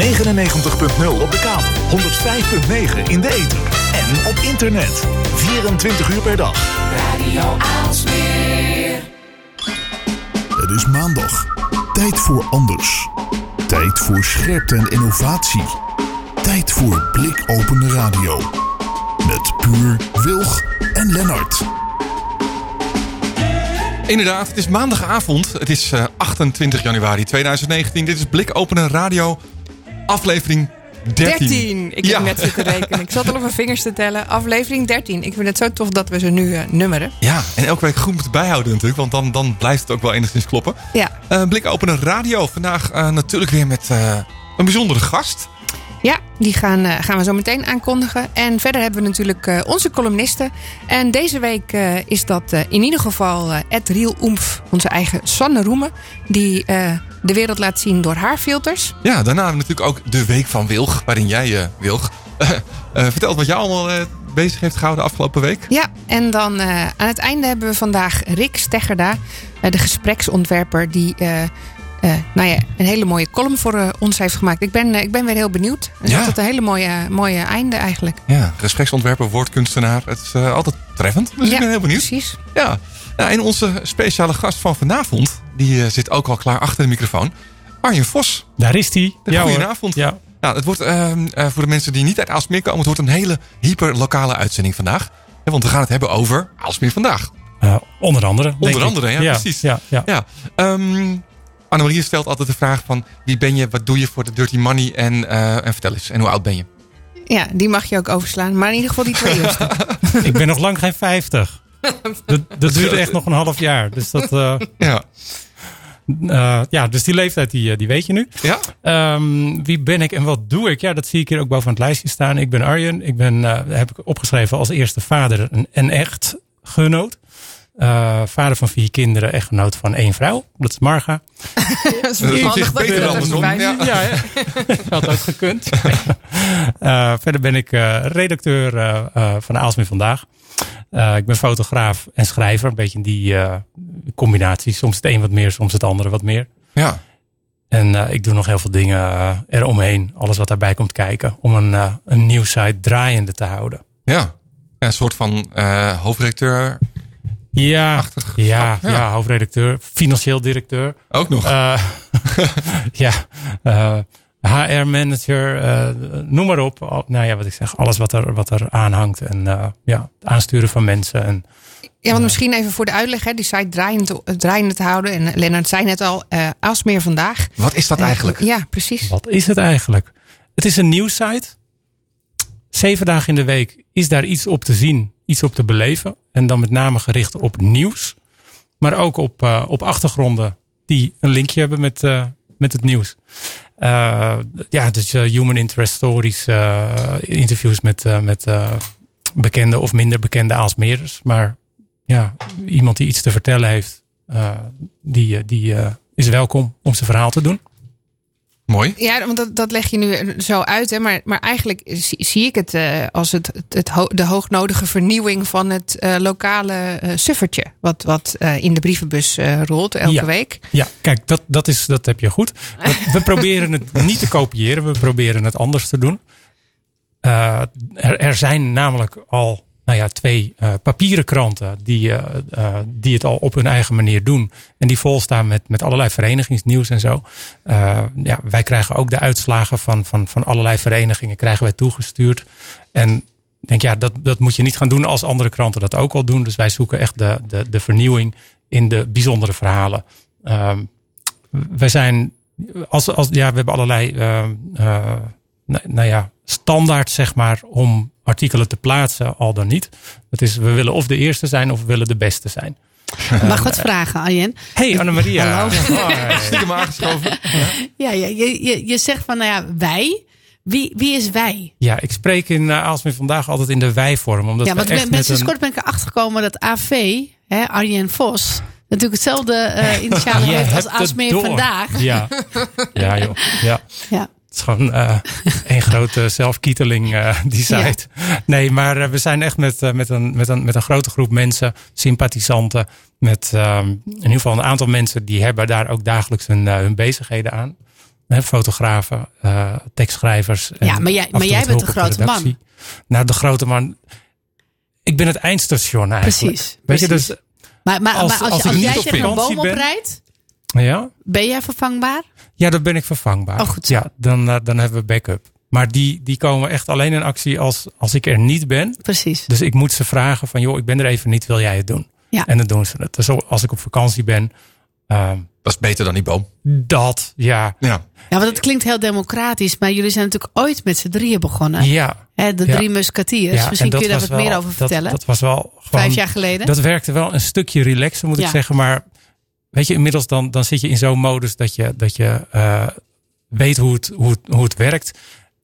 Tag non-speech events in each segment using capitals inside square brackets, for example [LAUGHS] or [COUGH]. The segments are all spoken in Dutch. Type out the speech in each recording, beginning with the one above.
99.0 op de kabel, 105.9 in de ether en op internet. 24 uur per dag. Radio Aalsmeer. Het is maandag. Tijd voor anders. Tijd voor scherpte en innovatie. Tijd voor blikopende radio. Met Puur, Wilg en Lennart. Inderdaad, het is maandagavond. Het is eh, 28 januari 2019. Dit is Blik Openen Radio, aflevering 13. 13. Ik Ja. heb net zitten rekenen. Ik zat al op mijn vingers te tellen. Aflevering 13. Ik vind het zo tof dat we ze nu eh, nummeren. Ja, en elke week goed moeten bijhouden natuurlijk, want dan, dan blijft het ook wel enigszins kloppen. Ja. Eh Blik Openen Radio, vandaag eh, natuurlijk weer met een bijzondere gast. Ja, die gaan, gaan we zo meteen aankondigen. En verder hebben we natuurlijk onze columnisten. En deze week is dat in ieder geval Ed Riel Oemf, onze eigen Sanne Roemen. Die de wereld laat zien door haar filters. Ja, daarna natuurlijk ook de Week van Wilg, waarin jij, eh Wilg, [LAUGHS] eh, vertelt wat jou allemaal eh, bezig heeft gehouden de afgelopen week. Ja, en dan aan het einde hebben we vandaag Rick Steggerda, de gespreksontwerper, die nou ja, een hele mooie column voor ons heeft gemaakt. Ik ben, ik ben weer heel benieuwd. Het is Ja. altijd een hele mooie, mooie einde eigenlijk. Ja, gespreksontwerper, woordkunstenaar. Het is altijd treffend, dus ja, ik ben heel benieuwd. Precies. Ja, nou, en onze speciale gast van vanavond, die eh, zit ook al klaar achter de microfoon. Arjen Vos. Daar is hij. Ja, goedenavond. Ja. Nou, het wordt ehm, eh, voor de mensen die niet uit Aalsmeer komen, het wordt een hele hyperlokale uitzending vandaag. Want we gaan het hebben over Aalsmeer vandaag. Eh, onder andere. Onder andere, ja, precies. Ja, ja. Ja, ehm Annemarie stelt altijd de vraag van wie ben je, wat doe je voor de dirty money en, eh, en vertel eens. En hoe oud ben je? Ja, die mag je ook overslaan. Maar in ieder geval die twee [LAUGHS] eerste. Ik ben nog lang geen 50. Dat, [LAUGHS] dat duurt echt nog een half jaar. Dus, dat, eh, [LAUGHS] Ja. eh, ja, dus die leeftijd die, eh, die weet je nu. Ja? Ehm, wie ben ik en wat doe ik? Ja, dat zie ik hier ook boven het lijstje staan. Ik ben Arjen. Ik ben, eh, heb ik opgeschreven als eerste vader en, echt genoot. Eh, vader van vier kinderen, echtgenoot van één vrouw. Dat is Marga. [LAUGHS] Dat is Dat handig dat je beter dat andersom. Ja. Ja, hè? had ook gekund. Eh, verder ben ik eh, redacteur van Aalsmeer Vandaag. Eh, ik ben fotograaf en schrijver. Een beetje in die eh, combinatie. Soms het een wat meer, soms het andere wat meer. Ja. En eh, ik doe nog heel veel dingen eromheen. Alles wat daarbij komt kijken. Om een, een nieuwsite draaiende te houden. Ja. Een soort van hoofdredacteur Ja, Achtig. ja, Ja. ja. hoofdredacteur. Financieel directeur. ook nog. [LAUGHS] Ja, HR-manager, eh, noem maar op. Al- Nou ja, wat ik zeg, alles wat er, wat er aanhangt. En eh, ja, het aansturen van mensen. En, Ja, want misschien even voor de uitleg. Hè, die site draaiende te, draaiende te houden. En Lennart zei net al, eh Aalsmeer vandaag. Wat is dat eigenlijk? Eh, ja, precies. wat is het eigenlijk? Het is een nieuwssite. Zeven dagen in de week is daar iets op te zien, iets op te beleven. En dan met name gericht op nieuws. Maar ook op, eh, op achtergronden die een linkje hebben met, eh, met het nieuws. Eh, ja, dus human interest stories, eh, interviews met, met bekende of minder bekende Aalsmeerders. Maar ja, iemand die iets te vertellen heeft, die, die is welkom om zijn verhaal te doen. Mooi. Ja, want dat, dat leg je nu zo uit. Hè? Maar, maar eigenlijk zie, zie ik het eh, als het, het, het ho- de hoognodige vernieuwing van het eh, lokale eh, suffertje. Wat, wat in de brievenbus rolt elke Ja. week. Ja, kijk, dat, dat, is, dat heb je goed. We, [LAUGHS] we proberen het niet te kopiëren, we proberen het anders te doen. Er, er zijn namelijk al nou ja, twee eh, papieren kranten die, eh, eh, die het al op hun eigen manier doen. En die volstaan met, met allerlei verenigingsnieuws en zo. Ja, wij krijgen ook de uitslagen van, van, van allerlei verenigingen krijgen wij toegestuurd. En ik denk, ja, dat, dat moet je niet gaan doen als andere kranten dat ook al doen. Dus wij zoeken echt de, de, de vernieuwing in de bijzondere verhalen. Ehm wij zijn, als, als, ja, we hebben allerlei, ehm, eh, nou, nou ja, standaard zeg maar om artikelen te plaatsen, al dan niet. Dat is, we willen of de eerste zijn of we willen de beste zijn. Mag ik wat vragen, Arjen? Hey Annemaria. Hallo. Stiekem aangeschoven. Ja, ja je, je, je zegt van, nou ja, wij. Wie, wie is wij? Ja, ik spreek in uh, Aalsmeer vandaag altijd in de wij-vorm. Omdat ja, we want echt met, met sinds een... kort ben ik erachter gekomen dat AV, hè, Arjen Vos, natuurlijk hetzelfde eh initialen [LAUGHS] Je heeft als het Aalsmeer vandaag. Ja, ja joh. Ja. Ja. Het is gewoon één grote zelfkieteling, eh, die site. Nee, maar eh, we zijn echt met, eh, met, een, met, een, met een grote groep mensen, sympathisanten. Met ehm, in ieder geval een aantal mensen die hebben daar ook dagelijks hun, hun bezigheden aan. hè, fotografen, tekstschrijvers. en Ja, maar jij- maar jij bent de grote man. Nou, de grote man. Ik ben het eindstation eigenlijk. Precies, Weet je, dus Maar, maar Als- als, maar als, als je- ik als niet jij tegen een boom oprijdt, ja, ben jij vervangbaar? Ja, dan ben ik vervangbaar. Oh, goed zo. Ja, dan, eh, dan hebben we backup. Maar die, die komen echt alleen in actie als, als ik er niet ben. Precies. Dus ik moet ze vragen van, joh, ik ben er even niet, wil jij het doen? Ja. En dan doen ze het. Dus als ik op vakantie ben, ehm, Dat is beter dan die boom. dat, ja, Ja. Ja, want het klinkt heel democratisch, maar jullie zijn natuurlijk ooit met z'n drieën begonnen. ja. Hè, de Ja. drie musketiers. ja. Misschien en kun je daar wat meer over dat- vertellen. Dat, was wel gewoon, Vijf jaar geleden. Dat werkte wel een stukje relaxer, moet ik zeggen. Maar weet je, inmiddels dan, dan zit je in zo'n modus dat je, dat je eh, weet hoe het, hoe, het, hoe het werkt.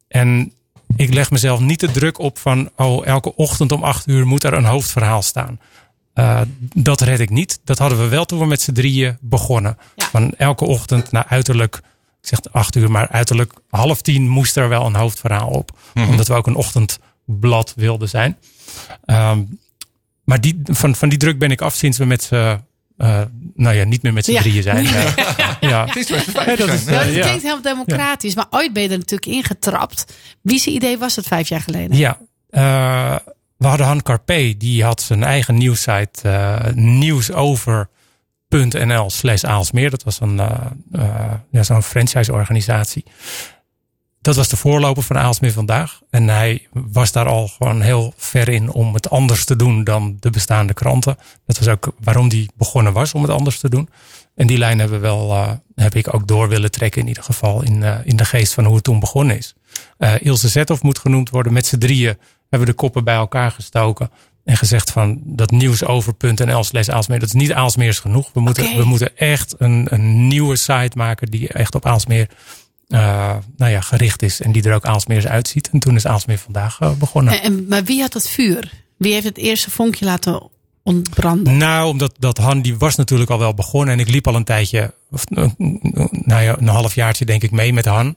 En ik leg mezelf niet de druk op van, oh, elke ochtend om acht uur moet er een hoofdverhaal staan. Eh, dat red ik niet. Dat hadden we wel toen we met z'n drieën begonnen. Ja. Van elke ochtend naar uiterlijk, ik zeg acht uur, maar uiterlijk half tien moest er wel een hoofdverhaal op. Omdat we ook een ochtendblad wilden zijn. Ehm, maar die, van, van die druk ben ik af sinds we met z'n, eh, nou ja, niet meer met z'n Ja. drieën zijn. [LAUGHS] Eh, ja. [LAUGHS] Het is Ja, dat is- dat ja. klinkt heel democratisch, maar ooit ben je er natuurlijk ingetrapt. Wie zijn idee was het vijf jaar geleden? Ja, eh, we hadden Han Carpe, die had zijn eigen nieuwssite eh nieuwsover.nl slash Aalsmeer. Dat was een, eh, eh, ja, zo'n franchise-organisatie. Dat was de voorloper van Aalsmeer vandaag. En hij was daar al gewoon heel ver in om het anders te doen dan de bestaande kranten. Dat was ook waarom die begonnen was om het anders te doen. En die lijn hebben we wel, eh, heb ik ook door willen trekken in ieder geval in, eh, in de geest van hoe het toen begonnen is. Eh Ilse Zethoff moet genoemd worden. Met z'n drieën hebben we de koppen bij elkaar gestoken. En gezegd van dat nieuwsover.nl slash Aalsmeer. Dat is niet Aalsmeers genoeg. We moeten, we moeten echt een, een nieuwe site maken die echt op Aalsmeer nou ja, gericht is. En die er ook Aalsmeers uitziet. En toen is Aalsmeer vandaag eh, begonnen. En, maar wie had dat vuur? Wie heeft het eerste vonkje laten ontbranden? Nou, omdat dat Han die was natuurlijk al wel begonnen. En ik liep al een tijdje, of, eh, nou ja, een halfjaartje denk ik mee met Han.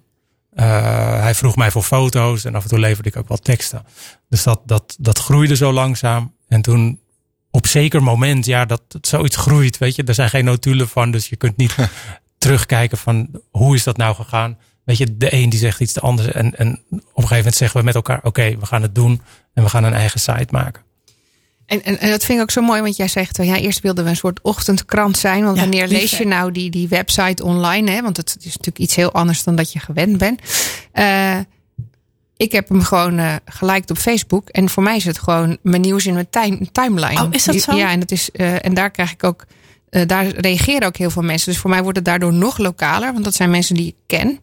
Eh, hij vroeg mij voor foto's en af en toe leverde ik ook wel teksten. Dus dat, dat, dat groeide zo langzaam. En toen op zeker moment, ja, dat het zoiets groeit, weet je. Er zijn geen notulen van, dus je kunt niet [LAUGHS] terugkijken van hoe is dat nou gegaan. Weet je, de een die zegt iets, de ander. En, en op een gegeven moment zeggen we met elkaar, oké, we gaan het doen. En we gaan een eigen site maken. En, en, en dat vind ik ook zo mooi, want jij zegt, ja, eerst wilden we een soort ochtendkrant zijn. Want Ja, wanneer lees je nou die, die website online? Hè? Want het is natuurlijk iets heel anders dan dat je gewend bent. Eh, ik heb hem gewoon eh geliked op Facebook. En voor mij is het gewoon mijn nieuws in mijn time, timeline. Oh, is dat zo? Ja, en, dat is, eh, en daar krijg ik ook. Eh, daar reageren ook heel veel mensen. Dus voor mij wordt het daardoor nog lokaler. Want dat zijn mensen die ik ken.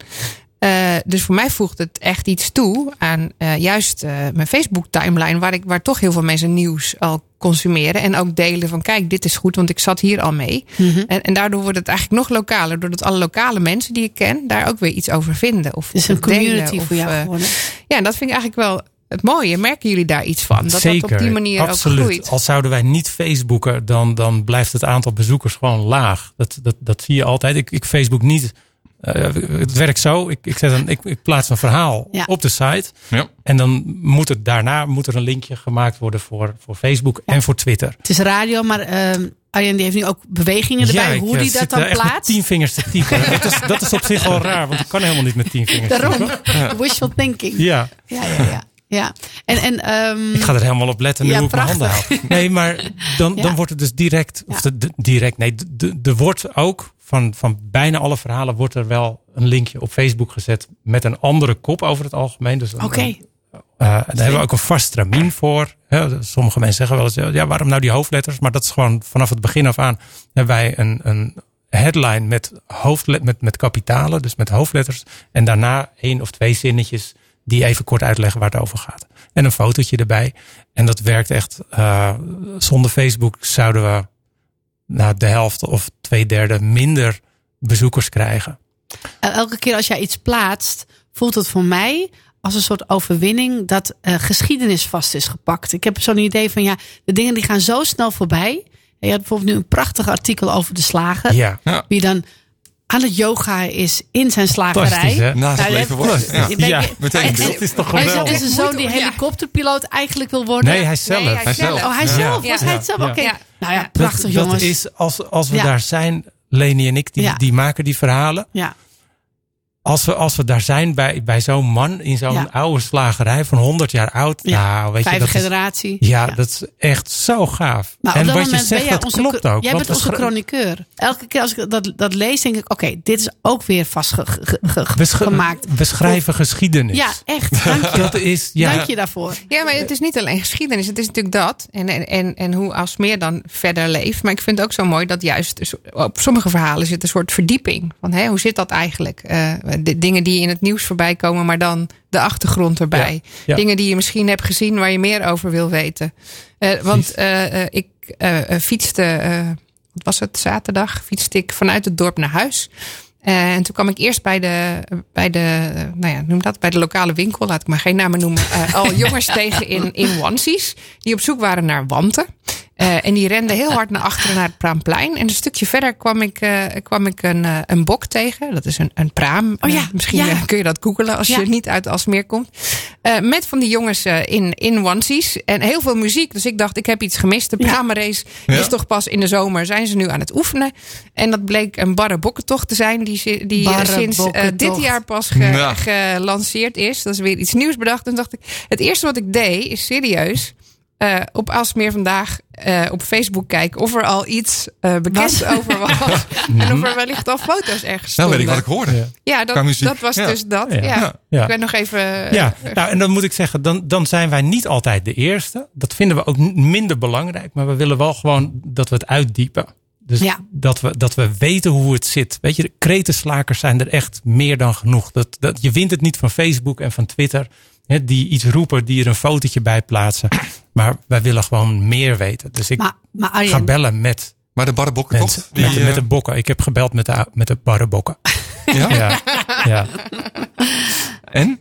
Eh, dus voor mij voegt het echt iets toe aan eh, juist mijn Facebook timeline. Waar, ik, waar toch heel veel mensen nieuws al consumeren. En ook delen van kijk, dit is goed, want ik zat hier al mee. Mhm. En, en daardoor wordt het eigenlijk nog lokaler. Doordat alle lokale mensen die ik ken daar ook weer iets over vinden. Of Het is een delen, community of, voor jou ja, en dat vind ik eigenlijk wel het mooie. Merken jullie daar iets van? Dat Zeker, dat op die manier absoluut. ook groeit. Als zouden wij niet Facebooken, dan, dan blijft het aantal bezoekers gewoon laag. Dat, dat, dat zie je altijd. Ik, ik Facebook niet. eh, het werkt zo. Ik, ik, zet een, ik, ik plaats een verhaal Ja. op de site. Ja. En dan moet het daarna moet er een linkje gemaakt worden voor, voor Facebook en voor Twitter. Het is radio, maar ehm Arjen die heeft nu ook bewegingen erbij. hoe die dat dan echt met plaatst. tien vingers te typen. [LAUGHS] dat, is, dat is op zich wel raar, want ik kan helemaal niet met tien vingers Daarom. typen. [LAUGHS] Wishful thinking. Ja, Ja, ja, ja. En, en, ehm, ik ga er helemaal op letten nu Ja, hoe ik mijn handen hou. Nee, maar dan, [LAUGHS] Ja. dan wordt het dus direct, of de, de- direct, nee, de- de- er wordt ook van, van bijna alle verhalen wordt er wel een linkje op Facebook gezet met een andere kop over het algemeen. Dus Oké. een- eh, daar hebben we ook een vast stramien voor. Hè, sommige mensen zeggen wel eens, ja, waarom nou die hoofdletters? Maar dat is gewoon vanaf het begin af aan hebben wij een, een headline met, hoofdlet, met, met kapitalen, dus met hoofdletters. En daarna één of twee zinnetjes die even kort uitleggen waar het over gaat. En een fotootje erbij. En dat werkt echt. eh, zonder Facebook zouden we nou, de helft of twee derde minder bezoekers krijgen. El- Elke keer als jij iets plaatst, voelt het voor mij als een soort overwinning dat eh, geschiedenis vast is gepakt. Ik heb zo'n idee van ja, de dingen die gaan zo snel voorbij. Je had bijvoorbeeld nu een prachtig artikel over de slager. Ja, Wie dan aan het yoga is in zijn slagerij. Naast het Nou, leven dat- wordt. Ja. Meteen is toch geweldig? is een zoon die helikopterpiloot eigenlijk wil worden. Nee, hij zelf. Nee, hij Hij zelf. Oh, hij Ja. zelf? Ja. Was hij het zelf? Ja. Oké. Ja. Nou ja, Ja. prachtig dat, jongens. Dat is als, als we Ja. daar zijn, Leni en ik, die, Ja. die maken die verhalen. Ja, als we, als we daar zijn bij, bij zo'n man in zo'n Ja. oude slagerij van 100 jaar oud. Ja, Nou, weet je, Vijfde dat is, generatie. ja, dat is echt zo gaaf. Maar en wat je zegt, dat onze, klopt ook. Jij bent onze chroniqueur. Elke keer als ik dat, dat lees, denk ik: oké, dit is ook weer vastgemaakt. we, sch- gemaakt. we schrijven geschiedenis. Ja, echt. Dank [LAUGHS] je. Dat is, ja, Dank je daarvoor. Ja, maar het is niet alleen geschiedenis. Het is natuurlijk dat. En, en, en, en hoe Aalsmeer dan verder leeft. Maar ik vind het ook zo mooi dat juist dus op sommige verhalen zit een soort verdieping. Van hè, hoe zit dat eigenlijk? Eh, de dingen die in het nieuws voorbij komen, maar dan de achtergrond erbij. Ja, ja. Dingen die je misschien hebt gezien waar je meer over wil weten. Eh, want eh, eh, ik fietste, wat was het, zaterdag, fietste ik vanuit het dorp naar huis. En toen kwam ik eerst bij de, bij de, nou ja, noem dat, bij de lokale winkel, laat ik maar geen namen noemen, al [LAUGHS] jongens tegen in, in onesies, die op zoek waren naar wanten. Eh, en die renden heel [LAUGHS] hard naar achteren naar het Praamplein. En een stukje verder kwam ik, eh, kwam ik een, eh, een bok tegen. Dat is een, een praam. Oh ja, misschien ja. kun je dat googelen als Ja. je niet uit Alsmeer komt. Met van die jongens in, in onesies. En heel veel muziek. Dus ik dacht, ik heb iets gemist. De pramenrace is toch pas in de zomer. Zijn ze nu aan het oefenen. En dat bleek een barre bokkentocht te zijn. Die, die sinds dit jaar pas ge- gelanceerd is. Dat is weer iets nieuws bedacht. Toen dacht ik, het eerste wat ik deed is serieus eh, op Aalsmeer vandaag eh, op Facebook kijken of er al iets eh, bekend over was. [LAUGHS] en of er wellicht al foto's ergens Nou stonden. weet ik wat ik hoorde. Ja. Dat, dat was Ja. dus dat. Ja. Ja. Ja. Ik ben nog even... Ja, nou, en dan moet ik zeggen, dan, dan zijn wij niet altijd de eerste. Dat vinden we ook minder belangrijk, maar we willen wel gewoon dat we het uitdiepen. Dus Ja. dat, we, dat we weten hoe het zit. Weet je, de kretenslakers zijn er echt meer dan genoeg. Dat, dat, je wint het niet van Facebook en van Twitter. Hè, die iets roepen, die er een fotootje bij plaatsen. [CLEARS THROAT] Maar wij willen gewoon meer weten. Dus ik Maar, maar ga bellen met Maar de barrebokkentocht, mensen. die, met, de, met de eh, bokken. Ik heb gebeld met de, met de barrebokken. [LAUGHS] ja? Ja, ja. En?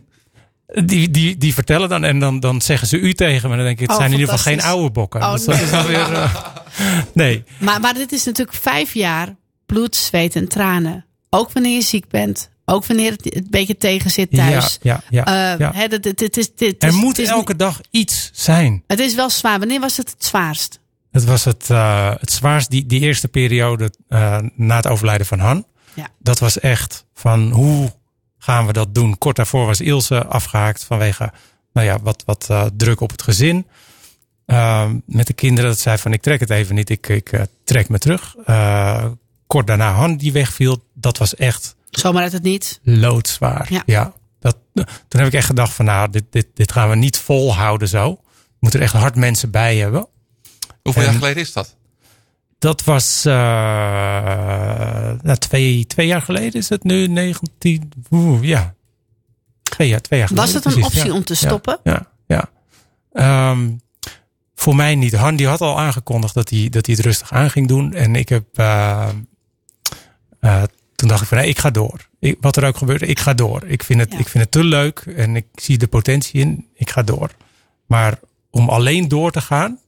Die, die, die vertellen dan en dan, dan zeggen ze u tegen me. Dan denk ik, het Oh, zijn in ieder geval geen oude bokken. Oh, dus dat is dan weer. eh, [LAUGHS] nee. maar, maar dit is natuurlijk vijf jaar bloed, zweet en tranen. Ook wanneer je ziek bent. Ook wanneer het een beetje tegen zit thuis. Ja, ja, ja, Eh, dit, dit, dit is, dit Er is- moet het is elke dag iets zijn. Het is wel zwaar. Wanneer was het het zwaarst? Het was het, eh, het zwaarst, die, die eerste periode eh, na het overlijden van Han. Ja. Dat was echt van hoe gaan we dat doen? Kort daarvoor was Ilse afgehaakt vanwege nou ja, wat, wat eh, druk op het gezin. Ehm, met de kinderen dat zei van ik trek het even niet, ik, ik eh, trek me terug. Eh, kort daarna Han die wegviel, dat was echt Zomaar uit het niet. loodzwaar. Ja. dat, toen heb ik echt gedacht van nou, dit, dit, dit gaan we niet volhouden zo. We moeten er echt hard mensen bij hebben. Hoeveel En- jaar geleden is dat? Dat was eh, nou, twee, twee jaar geleden is het nu, 19, oeh, ja. Twee jaar, twee jaar geleden. Was het een precies, optie ja. om te Ja, stoppen? Ja, ja. Ehm, voor mij niet. Han die had al aangekondigd dat hij, dat hij het rustig aan ging doen. En ik heb, eh, toen dacht ik van nee, ik ga door. Ik, wat er ook gebeurt, ik ga door. Ik vind, het, Ja. ik vind het te leuk en ik zie de potentie in. Ik ga door. Maar om alleen door te gaan,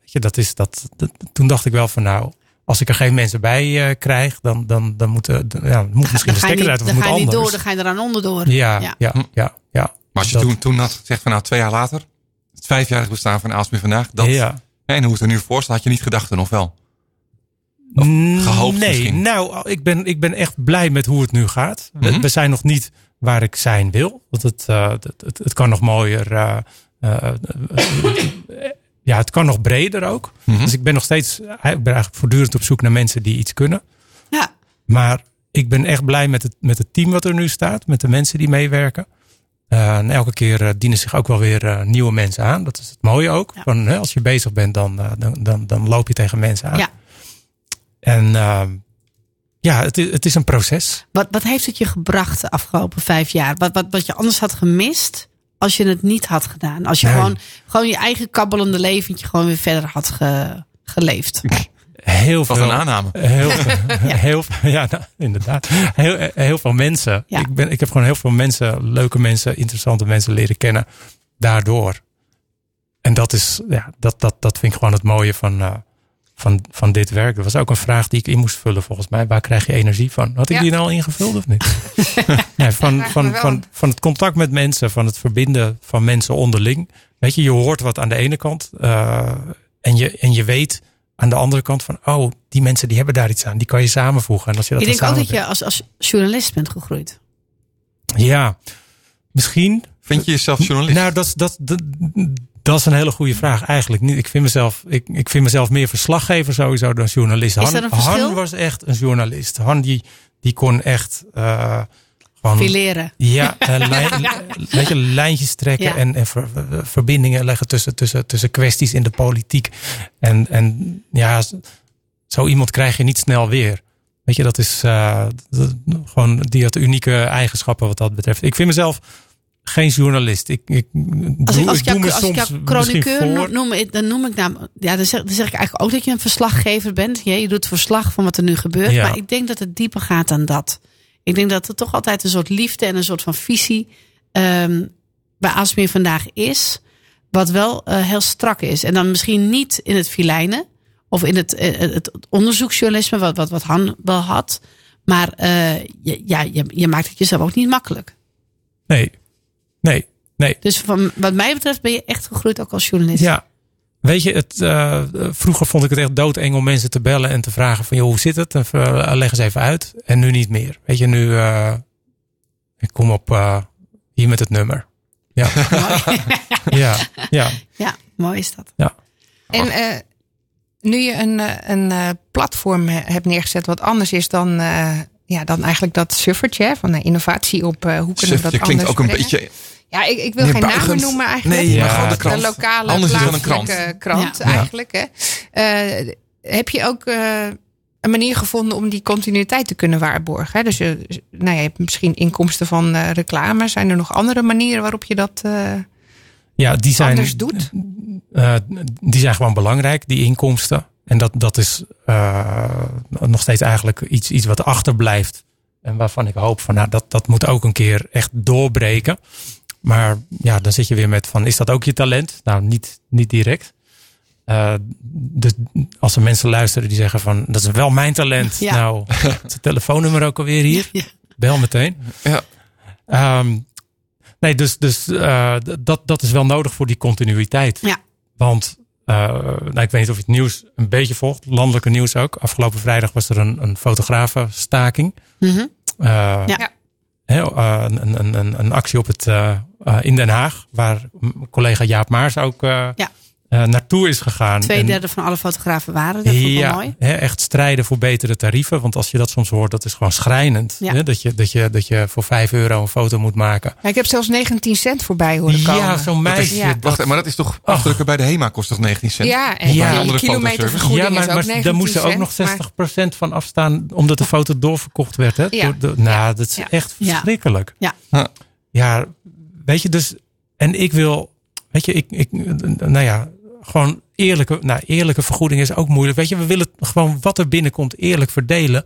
weet je, dat is dat, dat- toen dacht ik wel van nou, als ik er geen mensen bij eh, krijg, dan, dan, dan moet, de- ja, moet misschien Dan de stekker eruit of dan moet ga je niet anders. door, dan ga je eraan onderdoor. Ja, Ja. ja, ja, ja. Maar als je Dat- toen, toen had gezegd van nou twee jaar later, het vijfjarig bestaan van Aalsmeer vandaag, dat, ja. en hoe het er nu voor staat, had je niet gedacht dan of wel? Of gehoopt nee, misschien? nou, ik ben, ik ben echt blij met hoe het nu gaat. We- Mhm. we, zijn nog niet waar ik zijn wil. Want het, eh, het, het, het kan nog mooier. eh, eh, ja, het kan nog breder ook. Mhm. Dus ik ben nog steeds, ik ben eigenlijk voortdurend op zoek naar mensen die iets kunnen. Ja. Maar ik ben echt blij met het, met het team wat er nu staat. Met de mensen die meewerken. Eh, en elke keer eh, dienen zich ook wel weer eh, nieuwe mensen aan. Dat is het mooie ook. Ja. Van, als je bezig bent, dan, dan, dan, dan loop je tegen mensen aan. Ja. En ehm, ja, het is, het is een proces. Wat, wat heeft het je gebracht de afgelopen vijf jaar? Wat, wat, wat je anders had gemist als je het niet had gedaan? Als je Nee. gewoon, gewoon je eigen kabbelende leventje gewoon weer verder had ge- geleefd. Heel Wat veel. een aanname. Heel, [LAUGHS] heel, veel- ja, nou, inderdaad. Heel, heel veel mensen. Ja. Ik, ben, ik heb gewoon heel veel mensen, leuke mensen, interessante mensen leren kennen. Daardoor. En dat is, ja, dat, dat, dat vind ik gewoon het mooie van, eh, van, van dit werk. Dat was ook een vraag die ik in moest vullen volgens mij. Waar krijg je energie van? Had ik Ja. die nou al ingevuld of niet? [LAUGHS] nee, van, van, van, van het contact met mensen, van het verbinden van mensen onderling. Weet je, je hoort wat aan de ene kant. eh, en, je, en je weet aan de andere kant van, oh, die mensen die hebben daar iets aan. Die kan je samenvoegen. En als je dat Ik denk ook dat je als, als journalist bent gegroeid. Ja, misschien. Vind je jezelf journalist? Nou, dat, is- dat, dat, dat is een hele goede vraag. Eigenlijk niet. Ik vind mezelf, ik, ik vind mezelf meer verslaggever sowieso dan journalist. Is Han, dat een verschil? Han was echt een journalist. Han die, die kon echt eh, gewoon... Fileren. Ja, [LAUGHS] eh, lijn, weet je, lijntjes trekken Ja. en, en ver- ver- verbindingen leggen tussen, tussen, tussen kwesties in de politiek. En, en ja, zo iemand krijg je niet snel weer. Weet je, dat is eh, dat- gewoon, die had unieke eigenschappen wat dat betreft. Ik vind mezelf geen journalist. Ik, ik, Als ik, als ik doe jou, als ik jou chroniqueur noem, noem, dan noem ik nou, ja, dan zeg, dan zeg ik eigenlijk ook dat je een verslaggever bent. Ja, je doet verslag van wat er nu gebeurt. Ja. Maar ik denk dat het dieper gaat dan dat. Ik denk dat er toch altijd een soort liefde en een soort van visie ehm bij Asmeer vandaag is. Wat wel eh, heel strak is. En dan misschien niet in het filijnen. Of in het, eh, het onderzoeksjournalisme wat, wat, wat Han wel had. Maar eh, ja, je, je maakt het jezelf ook niet makkelijk. Nee, nee, nee. Dus van, wat mij betreft ben je echt gegroeid ook als journalist. Ja. Weet je, het, eh, vroeger vond ik het echt doodeng om mensen te bellen en te vragen van, joh, hoe zit het? En, eh, leg eens even uit. En nu niet meer. Weet je, nu, eh, ik kom op eh, hier met het nummer. Ja, [LAUGHS] ja, ja, Ja, mooi is dat. ja. En eh, nu je een, een eh, platform he- hebt neergezet wat anders is dan, eh, ja, dan eigenlijk dat suffertje van innovatie op eh, hoe kunnen we dat je klinkt anders ook een beetje... Ja, ik, ik wil geen namen buigend. noemen eigenlijk. Nee, maar Maar gewoon de krant. Een lokale Anders is het wel een krant Ja. eigenlijk. Hè. Eh, heb je ook eh, een manier gevonden om die continuïteit te kunnen waarborgen? Hè? Dus je, nou, ja, je hebt misschien inkomsten van eh, reclame. Zijn er nog andere manieren waarop je dat eh, ja die zijn, anders doet? eh, die zijn gewoon belangrijk, die inkomsten. En dat, dat is eh, nog steeds eigenlijk iets, iets wat achterblijft. En waarvan ik hoop van, nou, dat, dat moet ook een keer echt doorbreken. Maar ja, dan zit je weer met van, is dat ook je talent? Nou, niet, niet direct. Eh, dus als er mensen luisteren die zeggen van, dat is wel mijn talent. Ja. Nou, is het telefoonnummer ook alweer hier? Ja. Bel meteen. Ja. Ehm, nee, dus, dus eh, dat, dat is wel nodig voor die continuïteit. Ja. Want, eh, nou, ik weet niet of je het nieuws een beetje volgt. Landelijke nieuws ook. Afgelopen vrijdag was er een, een fotografenstaking. Mhm. Eh, Ja. eh, een, een, een, een actie op het, in Den Haag. Waar collega Jaap Maars ook eh, Ja. eh, naartoe is gegaan. Twee En- van alle fotografen waren. Dat vond ik wel ja, mooi. hè, echt strijden voor betere tarieven. Want als je dat soms hoort, dat is gewoon schrijnend. Ja. Hè, dat, je, dat, je, dat je voor 5 euro een foto moet maken. Ja, ik heb zelfs 19 cent voorbij horen komen. Ja, zo'n meisje. Wacht, maar dat is toch afdrukken bij de HEMA kost toch 19 cent? Ja, en Ja. ja, Andere kilometervergoeding ja, is maar, ook maar 19 daar moest er ook nog 60% maar- van afstaan. Omdat de foto doorverkocht werd. Hè? Ja. Door de- nou, dat is Ja. echt Ja. verschrikkelijk. Ja. Ja. Weet je, dus. En ik wil. Weet je, ik. ik nou ja, gewoon eerlijke. Nou, eerlijke vergoeding is ook moeilijk. Weet je, we willen gewoon wat er binnenkomt eerlijk verdelen.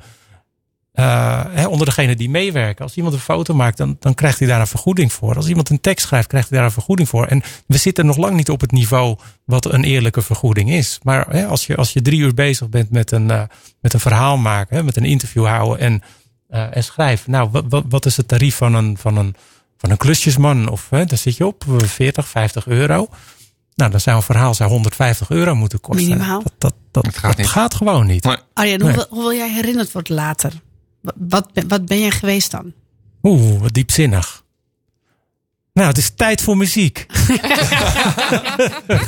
eh, hè, onder degene die meewerken. Als iemand een foto maakt, dan, dan krijgt hij daar een vergoeding voor. Als iemand een tekst schrijft, krijgt hij daar een vergoeding voor. En we zitten nog lang niet op het niveau wat een eerlijke vergoeding is. Maar hè, als, je, als je drie uur bezig bent met een, eh, met een verhaal maken, hè, met een interview houden en, eh, en schrijven. Nou, wat, wat, wat is het tarief van een, van een, van een klusjesman? Of hè, daar zit je op eh, 40, 50 euro. Nou, dan zou een verhaal zou 150 euro moeten kosten. Minimaal. Dat, dat, dat, gaat dat niet. gaat gewoon niet. Maar Arjen, hoe, Nee. wil- hoe wil jij herinnerd worden later? Wat, wat, ben- wat ben jij geweest dan? Oeh, wat diepzinnig. Nou, het is tijd voor muziek. [LAUGHS]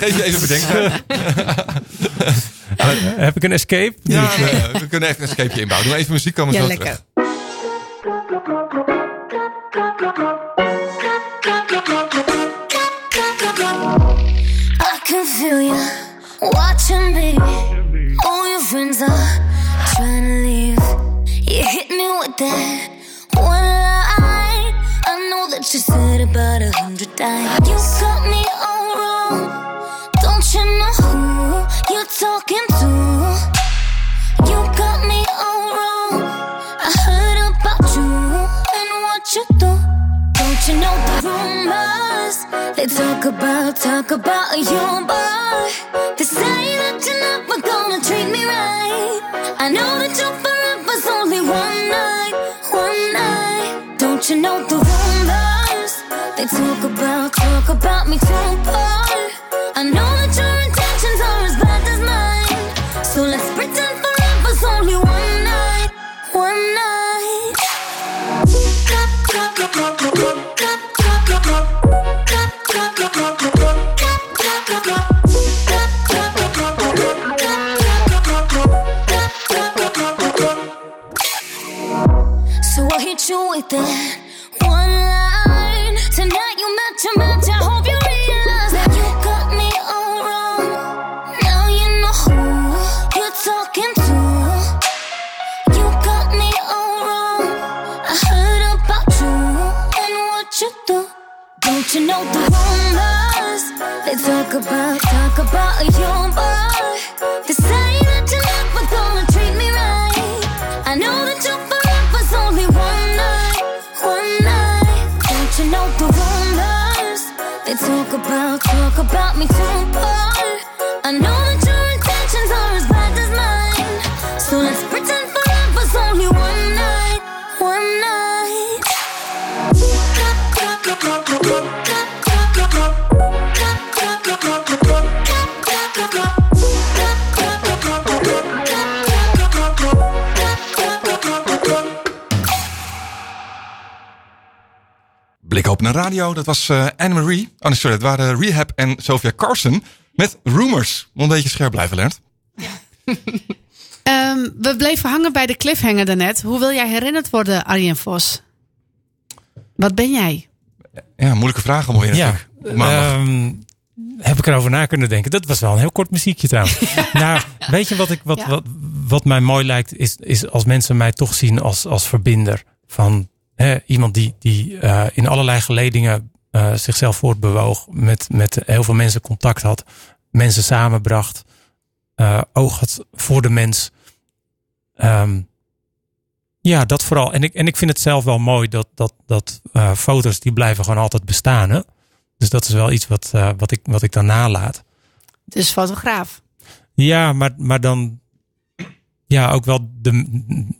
geef je even bedenken. [LAUGHS] Eh, Heb ik een escape? Ja, ik, eh, nee, we kunnen even een escapeje inbouwen. Doe even muziek, komen we Ja, zo lekker. terug. I can feel you watching me. All your friends are trying to leave. You hit me with that one line. I know that you said about a hundred times. You got me all wrong. Don't you know who you're talking to? You do. Don't you know the rumors? They talk about, talk about your boy. They say that you're never gonna treat me right. I know that your forever's only one night, one night. Don't you know the rumors? They talk about, talk about me too, boy. I know that your radio, dat was eh Anne-Marie. Oh nee, sorry, dat waren Rehab en Sophia Carson. Met Rumors. Moet een beetje scherp blijven, Lert. [LAUGHS] Ehm, we bleven hangen bij de cliffhanger daarnet. Hoe wil jij herinnerd worden, Arjen Vos? Wat ben jij? Ja, moeilijke vraag allemaal weer Ja, ehm, heb ik erover na kunnen denken. Dat was wel een heel kort muziekje trouwens. [LAUGHS] nou, weet je wat, ik, wat, Ja. wat, wat mij mooi lijkt? Is, is als mensen mij toch zien als, als verbinder. Van iemand die, die eh, in allerlei geledingen eh, zichzelf voortbewoog. Met, met heel veel mensen contact had. Mensen samenbracht. eh, oog had voor de mens. Ehm, ja, dat vooral. En ik, en ik vind het zelf wel mooi dat, dat, dat foto's die blijven gewoon altijd bestaan. Hè? Dus dat is wel iets wat, wat, ik, wat ik dan nalaat. Dus fotograaf. Ja, maar, maar dan ja, ook wel de,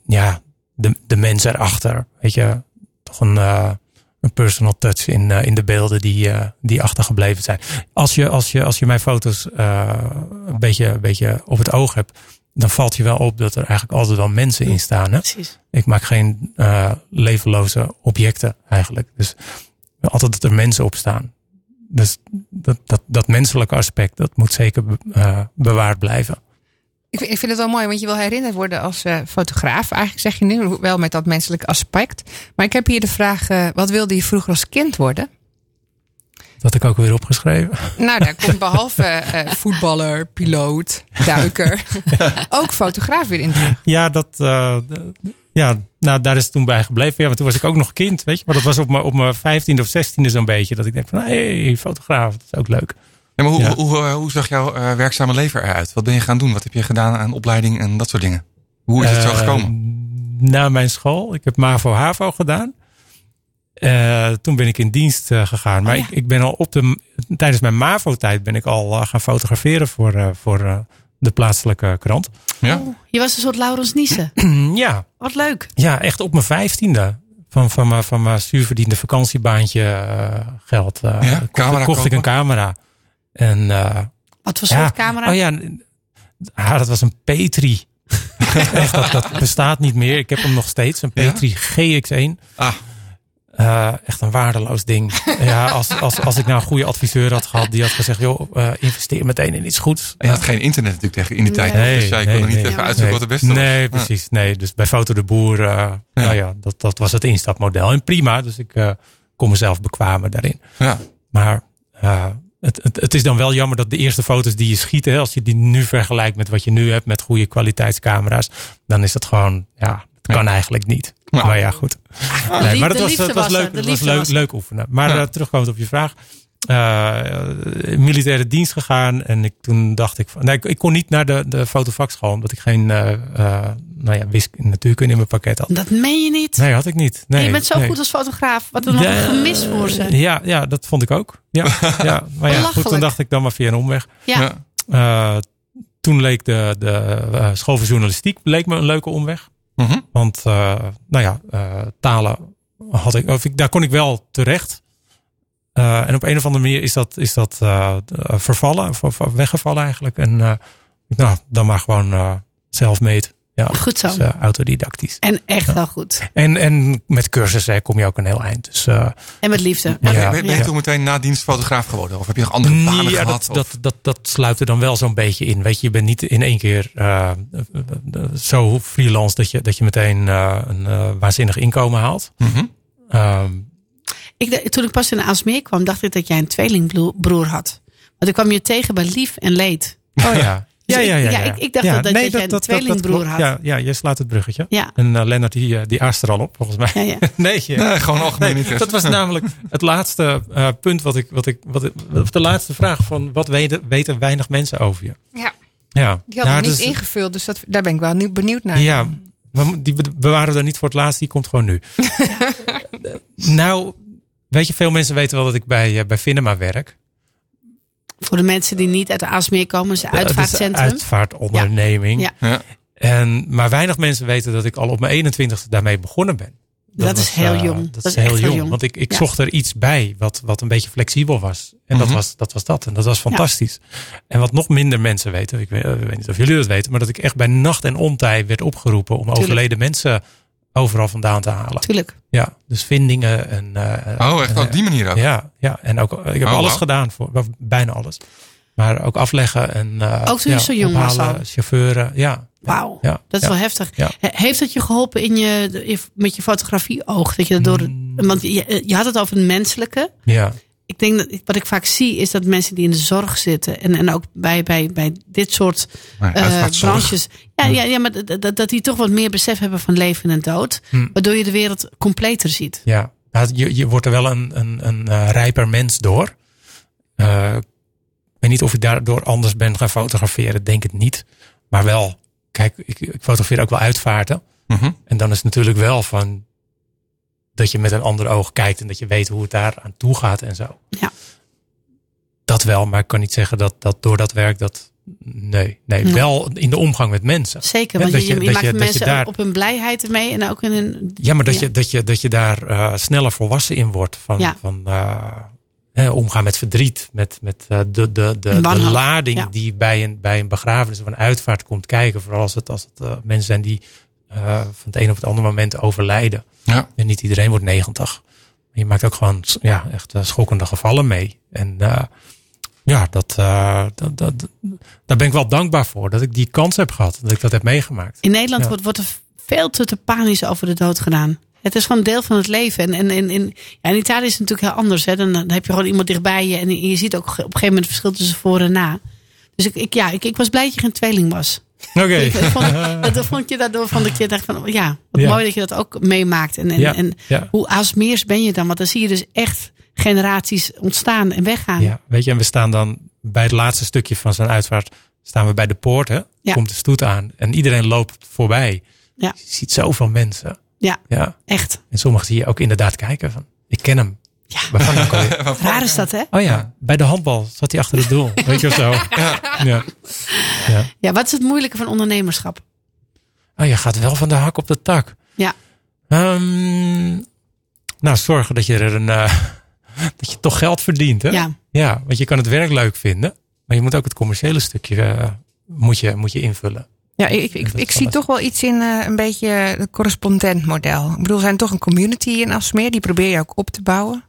ja, de, de mens erachter. Weet je, toch een, eh, een personal touch in, eh, in de beelden die, eh, die achtergebleven zijn. Als je, als je, als je mijn foto's een, beetje, een beetje op het oog hebt, dan valt je wel op dat er eigenlijk altijd wel mensen in staan. Hè? Precies. Ik maak geen levenloze objecten eigenlijk. Dus altijd dat er mensen op staan. Dus dat, dat, dat menselijke aspect, dat moet zeker be- bewaard blijven. Ik, vind- ik vind het wel mooi, want je wil herinnerd worden als eh, fotograaf. Eigenlijk zeg je nu wel met dat menselijke aspect. Maar ik heb hier de vraag, eh, wat wilde je vroeger als kind worden? Dat heb ik ook weer opgeschreven. Nou, daar komt behalve [LAUGHS] eh, voetballer, piloot, duiker, ook fotograaf weer in. Ja, dat, ja, nou, daar is het toen bij gebleven. Ja, maar toen was ik ook nog kind, weet je. Maar dat was op mijn, op mijn vijftiende of zestiende zo'n beetje. Dat ik denk van, hé, hey, fotograaf, dat is ook leuk. Ja, maar hoe, Ja. hoe, eh, hoe zag jouw eh, werkzame leven eruit? Wat ben je gaan doen? Wat heb je gedaan aan opleiding en dat soort dingen? Hoe is het zo Eh, gekomen? Na mijn school. Ik heb MAVO-HAVO gedaan. Eh, toen ben ik in dienst eh, gegaan. Maar Oh ja. ik, ik ben al op de, tijdens mijn MAVO-tijd ben ik al gaan fotograferen voor, eh, voor eh, de plaatselijke krant. Ja? Je was een soort Laurens Niesen. [CLEARS THROAT] ja, Wat leuk. ja, echt op mijn vijftiende. Van, van, mijn, van mijn zuurverdiende vakantiebaantje geld. eh, Ja, kocht, camera kocht ik een kopen? camera. En eh, Wat voor ja, soort camera? Oh ja, ah, dat was een Petri. [LAUGHS] Echt, dat, dat bestaat niet meer. Ik heb hem nog steeds. Een Ja? Petri GX1. Ah, Eh, echt een waardeloos ding. [LAUGHS] ja, als, als, als ik nou een goede adviseur had gehad, die had gezegd: joh, eh, investeer meteen in iets goeds. en je had geen internet natuurlijk tegen in die tijd. Nee. dus kon Nee, er niet even nee. uitzoeken wat het beste was. Nee, Ja. precies. Nee, dus bij Foto de Boer, eh, nou ja, dat, dat was het instapmodel. En prima, dus ik eh, kon mezelf bekwamen daarin. Ja. Maar eh, het, het, het is dan wel jammer dat de eerste foto's die je schiet, hè, als je die nu vergelijkt met wat je nu hebt met goede kwaliteitscamera's, dan is dat gewoon, ja, het kan eigenlijk niet. Ja. Maar ja, goed. de Nee, maar dat liefde was, dat was was leuk, was leuk, was leuk oefenen. Maar Ja. eh, terugkomend op je vraag. Eh, militaire dienst gegaan. En ik, toen dacht ik van. Nee, ik, ik kon niet naar de, de fotovakschool. Omdat ik geen eh, eh, nou ja, wiskunde en natuurkunde in mijn pakket had. Dat meen je niet. Nee, had ik niet. Nee, En je bent zo nee. goed als fotograaf. Wat er nog Ja, gemist voor ze. Ja, ja, dat vond ik ook. Ja, [LAUGHS] ja. Maar ja, goed, toen dacht ik dan maar via een omweg. Ja. Ja. Eh, toen leek de, de school voor journalistiek leek me een leuke omweg. Mhm. Want, eh, nou ja, eh, talen had ik, of ik, daar kon ik wel terecht. Eh, en op een of andere manier is dat, is dat eh, eh, vervallen, of, weggevallen eigenlijk. En eh, nou, dan maar gewoon eh zelf meet. Ja, Goed zo. Dus, autodidactisch. En echt wel goed. En, en met cursussen kom je ook een heel eind. Dus, eh, En met liefde. Maar Ja. ben, ben je Ja. toen meteen na dienst fotograaf geworden? Of heb je nog andere banen Nee, ja, gehad? dat, dat, dat, dat sluit er dan wel zo'n beetje in. Weet je, je bent niet in één keer eh, zo freelance dat je, dat je meteen eh, een eh, waanzinnig inkomen haalt. Ehm, Ik, toen ik pas in Aalsmeer kwam, dacht ik dat jij een tweelingbroer had. Want ik kwam je tegen bij Lief en Leed. oh ja. Dus ja, ja, ja, ik, ja. ik, ik dacht Ja, dat, dat, nee, dat jij een tweelingbroer klopt. had. Ja, ja, je slaat het bruggetje. Ja. En uh, Lennart die, uh, die aast er al op, volgens mij. Ja, ja. [LAUGHS] nee, Nee, gewoon algemeen Nee, dat was namelijk het laatste uh, punt wat ik, wat ik, wat ik, of de laatste vraag van wat weten, weten weinig mensen over je? Ja, Ja, die hadden Ja, we niet dus- ingevuld, dus dat, daar ben ik wel nieuw, benieuwd naar. Ja, we- die be- bewaren we dan niet voor het laatst, die komt gewoon nu. [LAUGHS] nou, weet je, veel mensen weten wel dat ik bij, eh, bij Finema werk. Voor de mensen die niet uit de Aalsmeer komen, is is een uitvaartcentrum. uitvaartonderneming. Ja. Ja. En, maar weinig mensen weten dat ik al op mijn 21ste daarmee begonnen ben. Dat is heel eh, jong. Dat, Dat is is heel jong. jong. Want ik, ik Ja. zocht er iets bij wat, wat een beetje flexibel was. En dat, Mhm. was, dat was dat. En dat was fantastisch. En wat nog minder mensen weten, ik weet, ik weet niet of jullie dat weten, maar dat ik echt bij nacht en ontij werd opgeroepen om overleden mensen overal vandaan te halen. Tuurlijk. Ja, dus vindingen en. eh, Oh, echt en, op die manier ook? ja, ja, en ook ik heb Oh, alles gedaan voor, bijna alles. Maar ook afleggen en. eh, Ook toen je ja, zo jong was ophalen, al? Chauffeuren, ja. Wauw. Ja, Dat is ja. wel heftig. Heeft dat je geholpen in je, met je fotografie-oog? Dat je dat door, Mm. Want je, je had het over het menselijke. Ja, Ik denk dat wat ik vaak zie is dat mensen die in de zorg zitten en, en ook bij, bij, bij dit soort Maar eh, branches. Ja, ja, ja maar dat, dat, dat die toch wat meer besef hebben van leven en dood. Hm. Waardoor je de wereld completer ziet. ja. Je, je wordt er wel een, een, een eh, rijper mens door. Eh, ik weet niet of ik daardoor anders ben gaan fotograferen. Denk het niet. Maar wel, kijk, ik, ik fotografeer ook wel uitvaarten. Mhm. En dan is het natuurlijk wel van dat je met een ander oog kijkt en dat je weet hoe het daar aan toe gaat en zo. Ja. Dat wel, maar ik kan niet zeggen dat, dat door dat werk dat. Nee, nee, wel in de omgang met mensen. Zeker, want dat je, je- maakt je- dat mensen daar- op hun blijheid mee en ook in hun... Ja, maar dat, Ja. Je, dat, je, dat je daar eh, sneller volwassen in wordt. Van, Ja. van eh, hè, omgaan met verdriet. Met, met eh, de, de, de, de lading die bij een, bij een begrafenis of een uitvaart komt kijken. Vooral als het, als het mensen zijn die eh, van het een op het andere moment overlijden. Ja. En niet iedereen wordt 90. Je maakt ook gewoon ja, echt eh, schokkende gevallen mee. En eh, ja, dat, eh, dat, dat, daar ben ik wel dankbaar voor. Dat ik die kans heb gehad. Dat ik dat heb meegemaakt. In Nederland Ja. wordt, wordt er veel te, te panisch over de dood gedaan. Het is gewoon deel van het leven. En, en, en, en ja, in Italië is het natuurlijk heel anders. Hè. Dan, dan heb je gewoon iemand dichtbij je. En je ziet ook op een gegeven moment het verschil tussen voor en na. Dus ik, ik, ja, ik, ik was blij dat je geen tweeling was. Oké. Dat, [LAUGHS] dat vond je daardoor van dat je dacht van ja, wat Ja. mooi dat je dat ook meemaakt. En, en, Ja, en hoe Aalsmeers ben je dan? Want dan zie je dus echt generaties ontstaan en weggaan. Ja, weet je, en we staan dan bij het laatste stukje van zijn uitvaart, staan we bij de poort, hè? Ja. Komt de stoet aan en iedereen loopt voorbij. Ja. Je ziet zoveel mensen. Ja, Ja. echt. En sommigen zie je ook inderdaad kijken van, ik ken hem. Ja. Waarvan [LAUGHS] Raar is dat, hè? Oh ja, bij de handbal zat hij achter het doel. [LAUGHS] Weet je of zo? Ja. ja. Ja, wat is het moeilijke van ondernemerschap? Oh, je gaat wel van de hak op de tak. Ja. Ehm, nou, zorgen dat je er een, eh, [LAUGHS] dat je toch geld verdient, hè? Ja. Ja, want je kan het werk leuk vinden, maar je moet ook het commerciële stukje eh, moet je, moet je invullen. Ja, ik, ik, ik, zie toch wel iets in eh, een beetje het correspondentmodel. Ik bedoel, we zijn toch een community in Alsmeer. Die probeer je ook op te bouwen.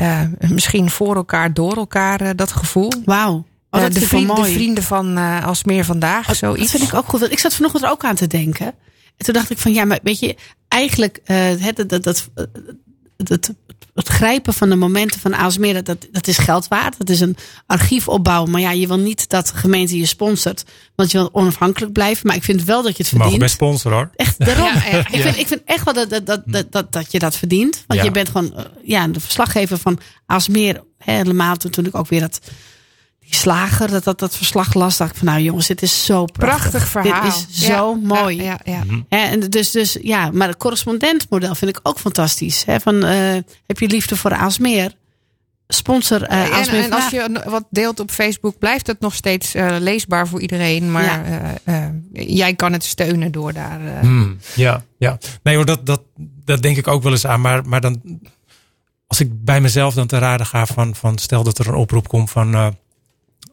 Eh, misschien voor elkaar, door elkaar, eh, dat gevoel. Wauw. Oh, Eh, dat de, vind ik wel vriend- de vrienden van eh Alsmeer vandaag, Dat zoiets. vind ik ook goed. Ik zat vanochtend er ook aan te denken. En toen dacht ik van ja, maar weet je, eigenlijk het, dat, dat, dat, het grijpen van de momenten van Aalsmeer, dat, dat, dat is geld waard. Dat is een archief opbouwen. Maar ja, je wil niet dat de gemeente je sponsort. Want je wil onafhankelijk blijven. Maar ik vind wel dat je het verdient. best sponsoren hoor. Echt, daarom. [LAUGHS] Ja, ja, Ik, vind, ik vind echt wel dat, dat, dat, dat, dat, dat je dat verdient. Want Ja. je bent gewoon eh, ja, de verslaggever van Aalsmeer. Hè, helemaal toen, toen ik ook weer dat, die slager, dat, dat, dat verslag las. Dacht ik van nou jongens, dit is zo prachtig. Prachtig verhaal. Dit is zo mooi. Ja, ja, ja. Mhm. Hè, en dus, dus ja, maar het correspondentmodel vind ik ook fantastisch. Hè, van, eh, heb je liefde voor Aalsmeer? Sponsor eh en, Aalsmeer en als je wat deelt op Facebook, blijft het nog steeds eh, leesbaar voor iedereen. Maar Ja. jij kan het steunen door daar. eh, Hmm, ja, ja. Nee hoor, dat, dat, dat denk ik ook wel eens aan. Maar, maar dan, als ik bij mezelf dan te raden ga van, van stel dat er een oproep komt van...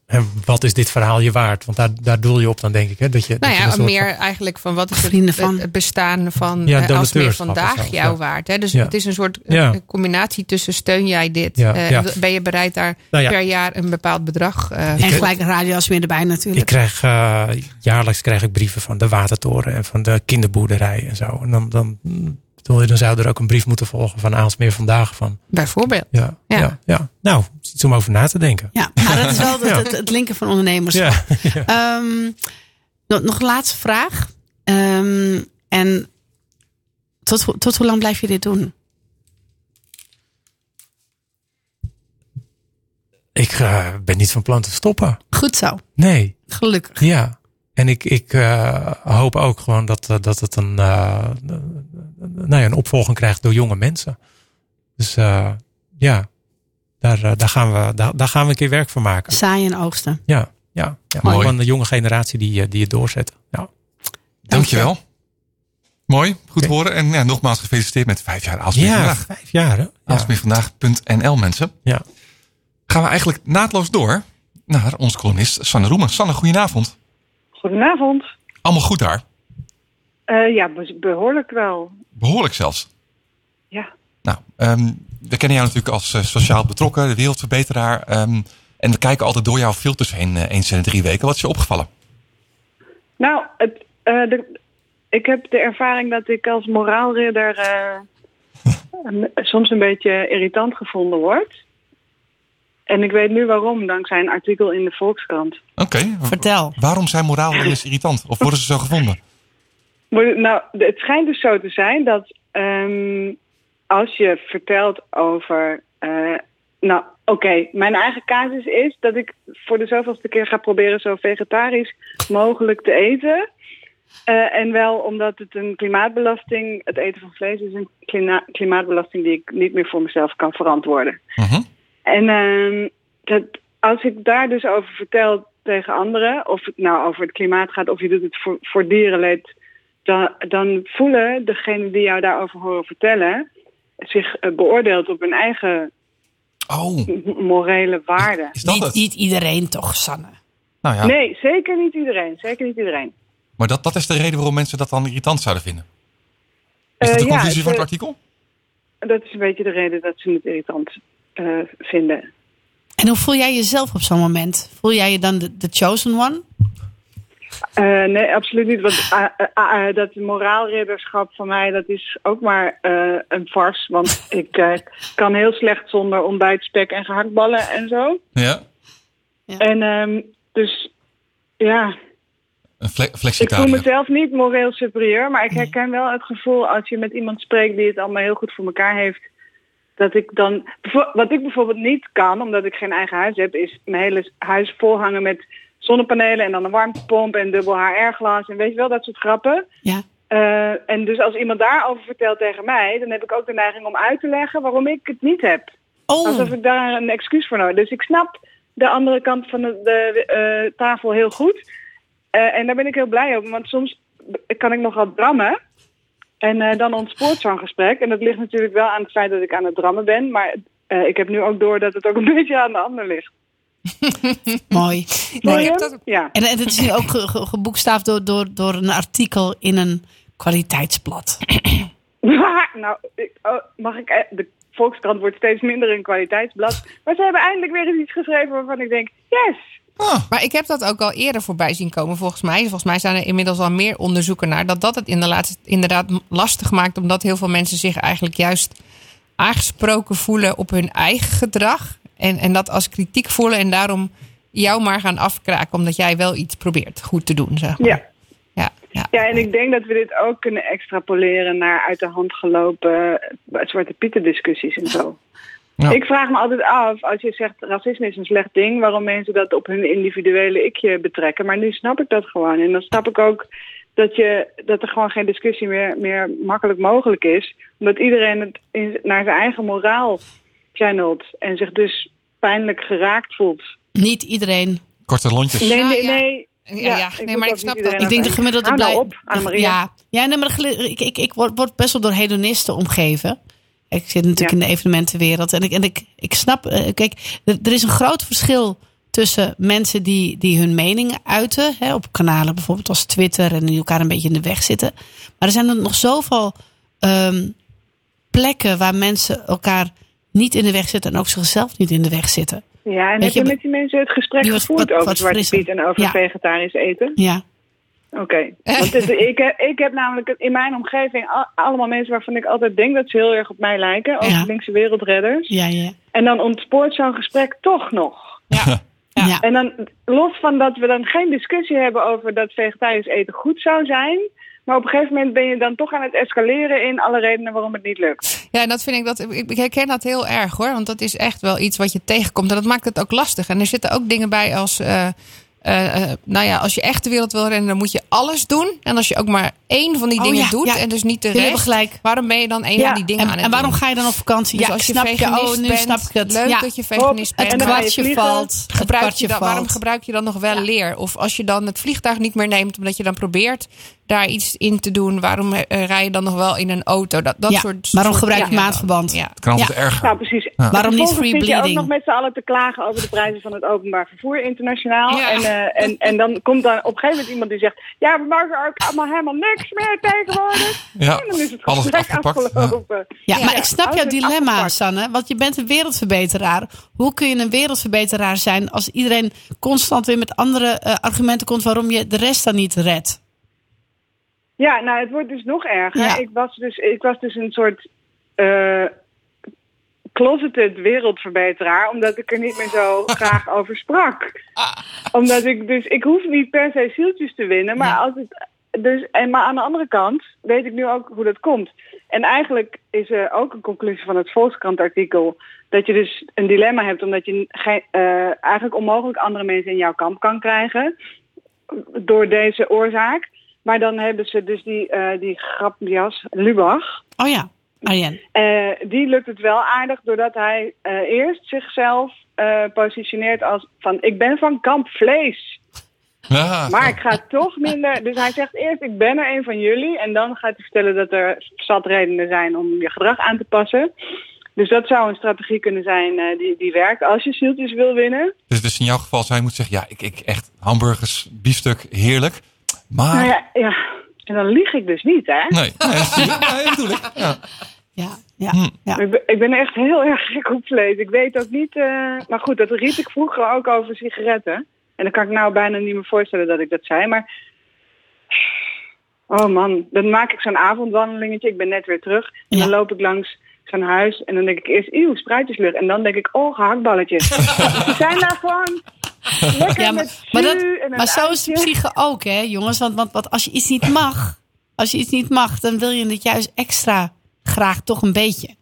eh, hè, wat is dit verhaal je waard? Want daar, daar doel je op dan denk ik. Hè? Dat je, Nou ja, meer eigenlijk van wat is het, van. het bestaan van Ja, ja, Alsmeer donateurschap vandaag zo, jou ja. waard. Hè? Dus Ja. het is een soort eh, combinatie tussen steun jij dit. Ja, eh, ja. Ben je bereid daar Nou ja. per jaar een bepaald bedrag uh, En gelijk een radio Aalsmeer erbij natuurlijk. Ik krijg uh, jaarlijks krijg ik brieven van de Watertoren en van de kinderboerderij en zo. En dan, dan, dan zou er ook een brief moeten volgen van Aalsmeer vandaag. Van, Bijvoorbeeld. ja, ja. Ja. ja, Nou, iets om over na te denken. Ja, Ja, dat is wel [LAUGHS] het, het, het linken van ondernemers. [LAUGHS] Ja. Ehm, nog, nog een laatste vraag. Ehm, en tot, tot hoe lang blijf je dit doen? Ik eh, ben niet van plan te stoppen. Goed zo. Nee. Gelukkig. Ja. En ik, ik eh, hoop ook gewoon dat, eh, dat het een, nou ja, een opvolging krijgt door jonge mensen. Dus eh, ja, daar, eh, daar, gaan we, daar, daar gaan we een keer werk van maken. Zaaien en oogsten. Ja, ja, ja. Mooi. Gewoon de jonge generatie die, eh, die het doorzet. Ja. Dankjewel. Mooi, goed horen. En ja, nogmaals gefeliciteerd met vijf jaar Aalsmeer Ja, vandaag. vijf jaar? Ja. Aalsmeervandaag.nl mensen. ja. Gaan we eigenlijk naadloos door naar onze columnist Sanne Roemen. Sanne, goedenavond. Goedenavond. Allemaal goed daar? Eh, ja, be- behoorlijk wel. Behoorlijk zelfs. Ja. Nou, ehm, we kennen jou natuurlijk als eh, sociaal betrokken, de wereldverbeteraar. ehm, en we kijken altijd door jouw filters heen eh, eens in de drie weken. Wat is je opgevallen? Nou, het, eh, de, ik heb de ervaring dat ik als moraalridder eh, [LAUGHS] soms een beetje irritant gevonden word. En ik weet nu waarom, dankzij een artikel in de Volkskrant. Oké. Vertel. Waarom zijn moraalridders irritant? Of worden ze zo gevonden? Nou, het schijnt dus zo te zijn dat ehm, als je vertelt over. eh, nou, oké, mijn eigen casus is dat ik voor de zoveelste keer ga proberen zo vegetarisch mogelijk te eten. Eh, en wel omdat het een klimaatbelasting, het eten van vlees is een klima- klimaatbelasting die ik niet meer voor mezelf kan verantwoorden. Mhm. En ehm, dat, als ik daar dus over vertel tegen anderen, of het nou over het klimaat gaat of je doet het voor, voor dierenleed, dan, dan voelen degenen die jou daarover horen vertellen zich eh, beoordeeld op hun eigen Oh, morele waarden. is dat Niet, het? niet iedereen toch, Sanne? Nou ja, Nee, zeker niet iedereen. Zeker niet iedereen. maar dat, dat is de reden waarom mensen dat dan irritant zouden vinden. Is dat Eh, de conclusie van het het, artikel? Dat is een beetje de reden dat ze het irritant eh, vinden. En hoe voel jij jezelf op zo'n moment? Voel jij je dan de, de chosen one? Eh, nee, absoluut niet. Want ah, ah, dat moraalridderschap van mij, dat is ook maar eh, een farce. Want [LAUGHS] ik eh, kan heel slecht zonder ontbijt, spek en gehaktballen en zo. Ja, En ehm, dus ja, een fle ik voel mezelf niet moreel superieur. Maar ik herken wel het gevoel als je met iemand spreekt die het allemaal heel goed voor elkaar heeft. Dat ik dan. Wat ik bijvoorbeeld niet kan, omdat ik geen eigen huis heb, is mijn hele huis volhangen met zonnepanelen en dan een warmtepomp en dubbel HR-glas en weet je wel, dat soort grappen. Ja. Eh, en dus als iemand daarover vertelt tegen mij, dan heb ik ook de neiging om uit te leggen waarom ik het niet heb. Alsof Oh, ik daar een excuus voor nodig heb. Dus ik snap de andere kant van de, de eh, tafel heel goed. Eh, en daar ben ik heel blij om, want soms kan ik nogal drammen. En dan ontspoort zo'n gesprek. En dat ligt natuurlijk wel aan het feit dat ik aan het drammen ben. Maar ik heb nu ook door dat het ook een [LAUGHS] beetje aan de ander ligt. Mooi. Nee, mooi. hebt dat- Ja. En, en het is nu ook ge- ge- geboekstaafd door, door, door een artikel in een kwaliteitsblad. [CLEARS THROAT] nou, ik, oh, mag ik... eh, De Volkskrant wordt steeds minder een kwaliteitsblad. Maar ze hebben eindelijk weer eens iets geschreven waarvan ik denk... Yes! Ah, Maar ik heb dat ook al eerder voorbij zien komen, volgens mij. Volgens mij zijn er inmiddels al meer onderzoeken naar dat dat het inderdaad, inderdaad lastig maakt, omdat heel veel mensen zich eigenlijk juist aangesproken voelen op hun eigen gedrag. En, en dat als kritiek voelen en daarom jou maar gaan afkraken, omdat jij wel iets probeert goed te doen. Zeg maar. Ja. Ja, ja. Ja, en ik denk dat we dit ook kunnen extrapoleren naar uit de hand gelopen eh, Zwarte Pieten discussies en zo. [LAUGHS] Ja. Ik vraag me altijd af, als je zegt racisme is een slecht ding, waarom mensen dat op hun individuele ikje betrekken. Maar nu snap ik dat gewoon. En dan snap ik ook dat, je, dat er gewoon geen discussie meer, meer makkelijk mogelijk is. Omdat iedereen het in, naar zijn eigen moraal channelt en zich dus pijnlijk geraakt voelt. Niet iedereen. korte lontjes. Nee, Ja, nee, ja. nee. Ja, ja. Nee, moet maar ik snap dat. Ik denk de gemiddelde nou blij- op, Annemarie. Ja, ja nee, maar ik, ik, ik word, best wel door hedonisten omgeven. Ik zit natuurlijk Ja. in de evenementenwereld. En ik, en ik, ik snap, eh, kijk, er, er is een groot verschil tussen mensen die, die hun meningen uiten. Hè, op kanalen bijvoorbeeld als Twitter en die elkaar een beetje in de weg zitten. Maar er zijn er nog zoveel ehm, plekken waar mensen elkaar niet in de weg zitten. En ook zichzelf niet in de weg zitten. Ja, en Weet heb je je, met die mensen het gesprek wat- gevoerd wat- over wat Zwarte frisser. Piet en over Ja. vegetarisch eten? Ja, Oké. Want het- [LAUGHS] ik, heb, ik heb namelijk in mijn omgeving al- allemaal mensen waarvan ik altijd denk dat ze heel erg op mij lijken. Ook Ja. linkse wereldredders. ja, ja. En dan ontspoort zo'n gesprek toch nog. Ja. En dan los van dat we dan geen discussie hebben over dat vegetarisch eten goed zou zijn. Maar op een gegeven moment ben je dan toch aan het escaleren in alle redenen waarom het niet lukt. Ja, en dat vind ik dat. Ik herken dat heel erg hoor. Want dat is echt wel iets wat je tegenkomt. En dat maakt het ook lastig. En er zitten ook dingen bij als. eh, eh, eh, nou ja, als je echt de wereld wil rennen, dan moet je alles doen. En als je ook maar één van die Oh dingen ja, doet ja. en dus niet de rest, gelijk. waarom ben je dan één Ja. van die dingen En, aan het en waarom doen? ga je dan op vakantie? Dus Ja, als je snap je, oh, nu bent, snap ik het. leuk ja. dat je veganist Hop, bent. Het kwartje valt. Het gebruik je dan, waarom valt. gebruik je dan nog wel leer? Of als je dan het vliegtuig niet meer neemt, omdat je dan probeert daar iets in te doen, waarom eh, rij je dan nog wel in een auto? Dat, dat Ja, soort, waarom soort gebruik je dan. Ja. Het kan Ja. erger. Nou, precies. Waarom niet free zit je ook bleeding? nog met z'n allen te klagen over de prijzen van het openbaar vervoer internationaal. Ja. En, eh, en, en dan komt dan op een gegeven moment iemand die zegt... Ja, we mogen ook allemaal helemaal niks meer tegenwoordig. Ja, En dan is het alles afgepakt. Ja. afgelopen. Ja, Ja. maar ik snap jouw dilemma, afgepakt. Sanne. Want je bent een wereldverbeteraar. Hoe kun je een wereldverbeteraar zijn als iedereen constant weer met andere eh, argumenten komt waarom je de rest dan niet redt? Ja, nou, het wordt dus nog erger. Ja. Ik, was dus, ik was dus een soort eh, closeted wereldverbeteraar, omdat ik er niet meer zo [LAUGHS] graag over sprak. Omdat ik dus, ik hoef niet per se zieltjes te winnen, maar als het, dus, en maar aan de andere kant weet ik nu ook hoe dat komt. En eigenlijk is er ook een conclusie van het Volkskrant-artikel dat je dus een dilemma hebt, omdat je geen, eh, eigenlijk onmogelijk andere mensen in jouw kamp kan krijgen door deze oorzaak. Maar dan hebben ze dus die, eh die grapjas Lubach. Oh ja, Arjen. Eh, die lukt het wel aardig doordat hij eh, eerst zichzelf eh, positioneert als van ik ben van kamp vlees. Ja, Maar ik ga toch minder. Dus hij zegt eerst ik ben er een van jullie. En dan gaat hij vertellen dat er zat redenen zijn om je gedrag aan te passen. Dus dat zou een strategie kunnen zijn eh, die, die werkt als je zieltjes wil winnen. Dus, dus in jouw geval zou je moeten zeggen, ja, ik, ik echt hamburgers, biefstuk, heerlijk. Maar, Nou ja, ja. En dan lieg ik dus niet, hè? nee, nee, dat [LAUGHS] dat bedoel ik. Ja. Ja, ja, Hm. ja. Ik ben, ik ben echt heel erg gek op vlees. Ik weet ook niet... eh, maar goed, dat riep ik vroeger ook over sigaretten. En dan kan ik nou bijna niet meer voorstellen dat ik dat zei. Maar... Oh man, dan maak ik zo'n avondwandelingetje. Ik ben net weer terug. En dan loop ik langs zo'n huis. En dan denk ik eerst, eeuw, spruitjeslucht. En dan denk ik, oh, gehaktballetjes. [LAUGHS] Ze zijn daar gewoon lekker Ja, maar, met maar, jus dat, maar zo is de psyche ook, hè, jongens. Want, want, want als je iets niet mag, als je iets niet mag, dan wil je het juist extra graag toch een beetje.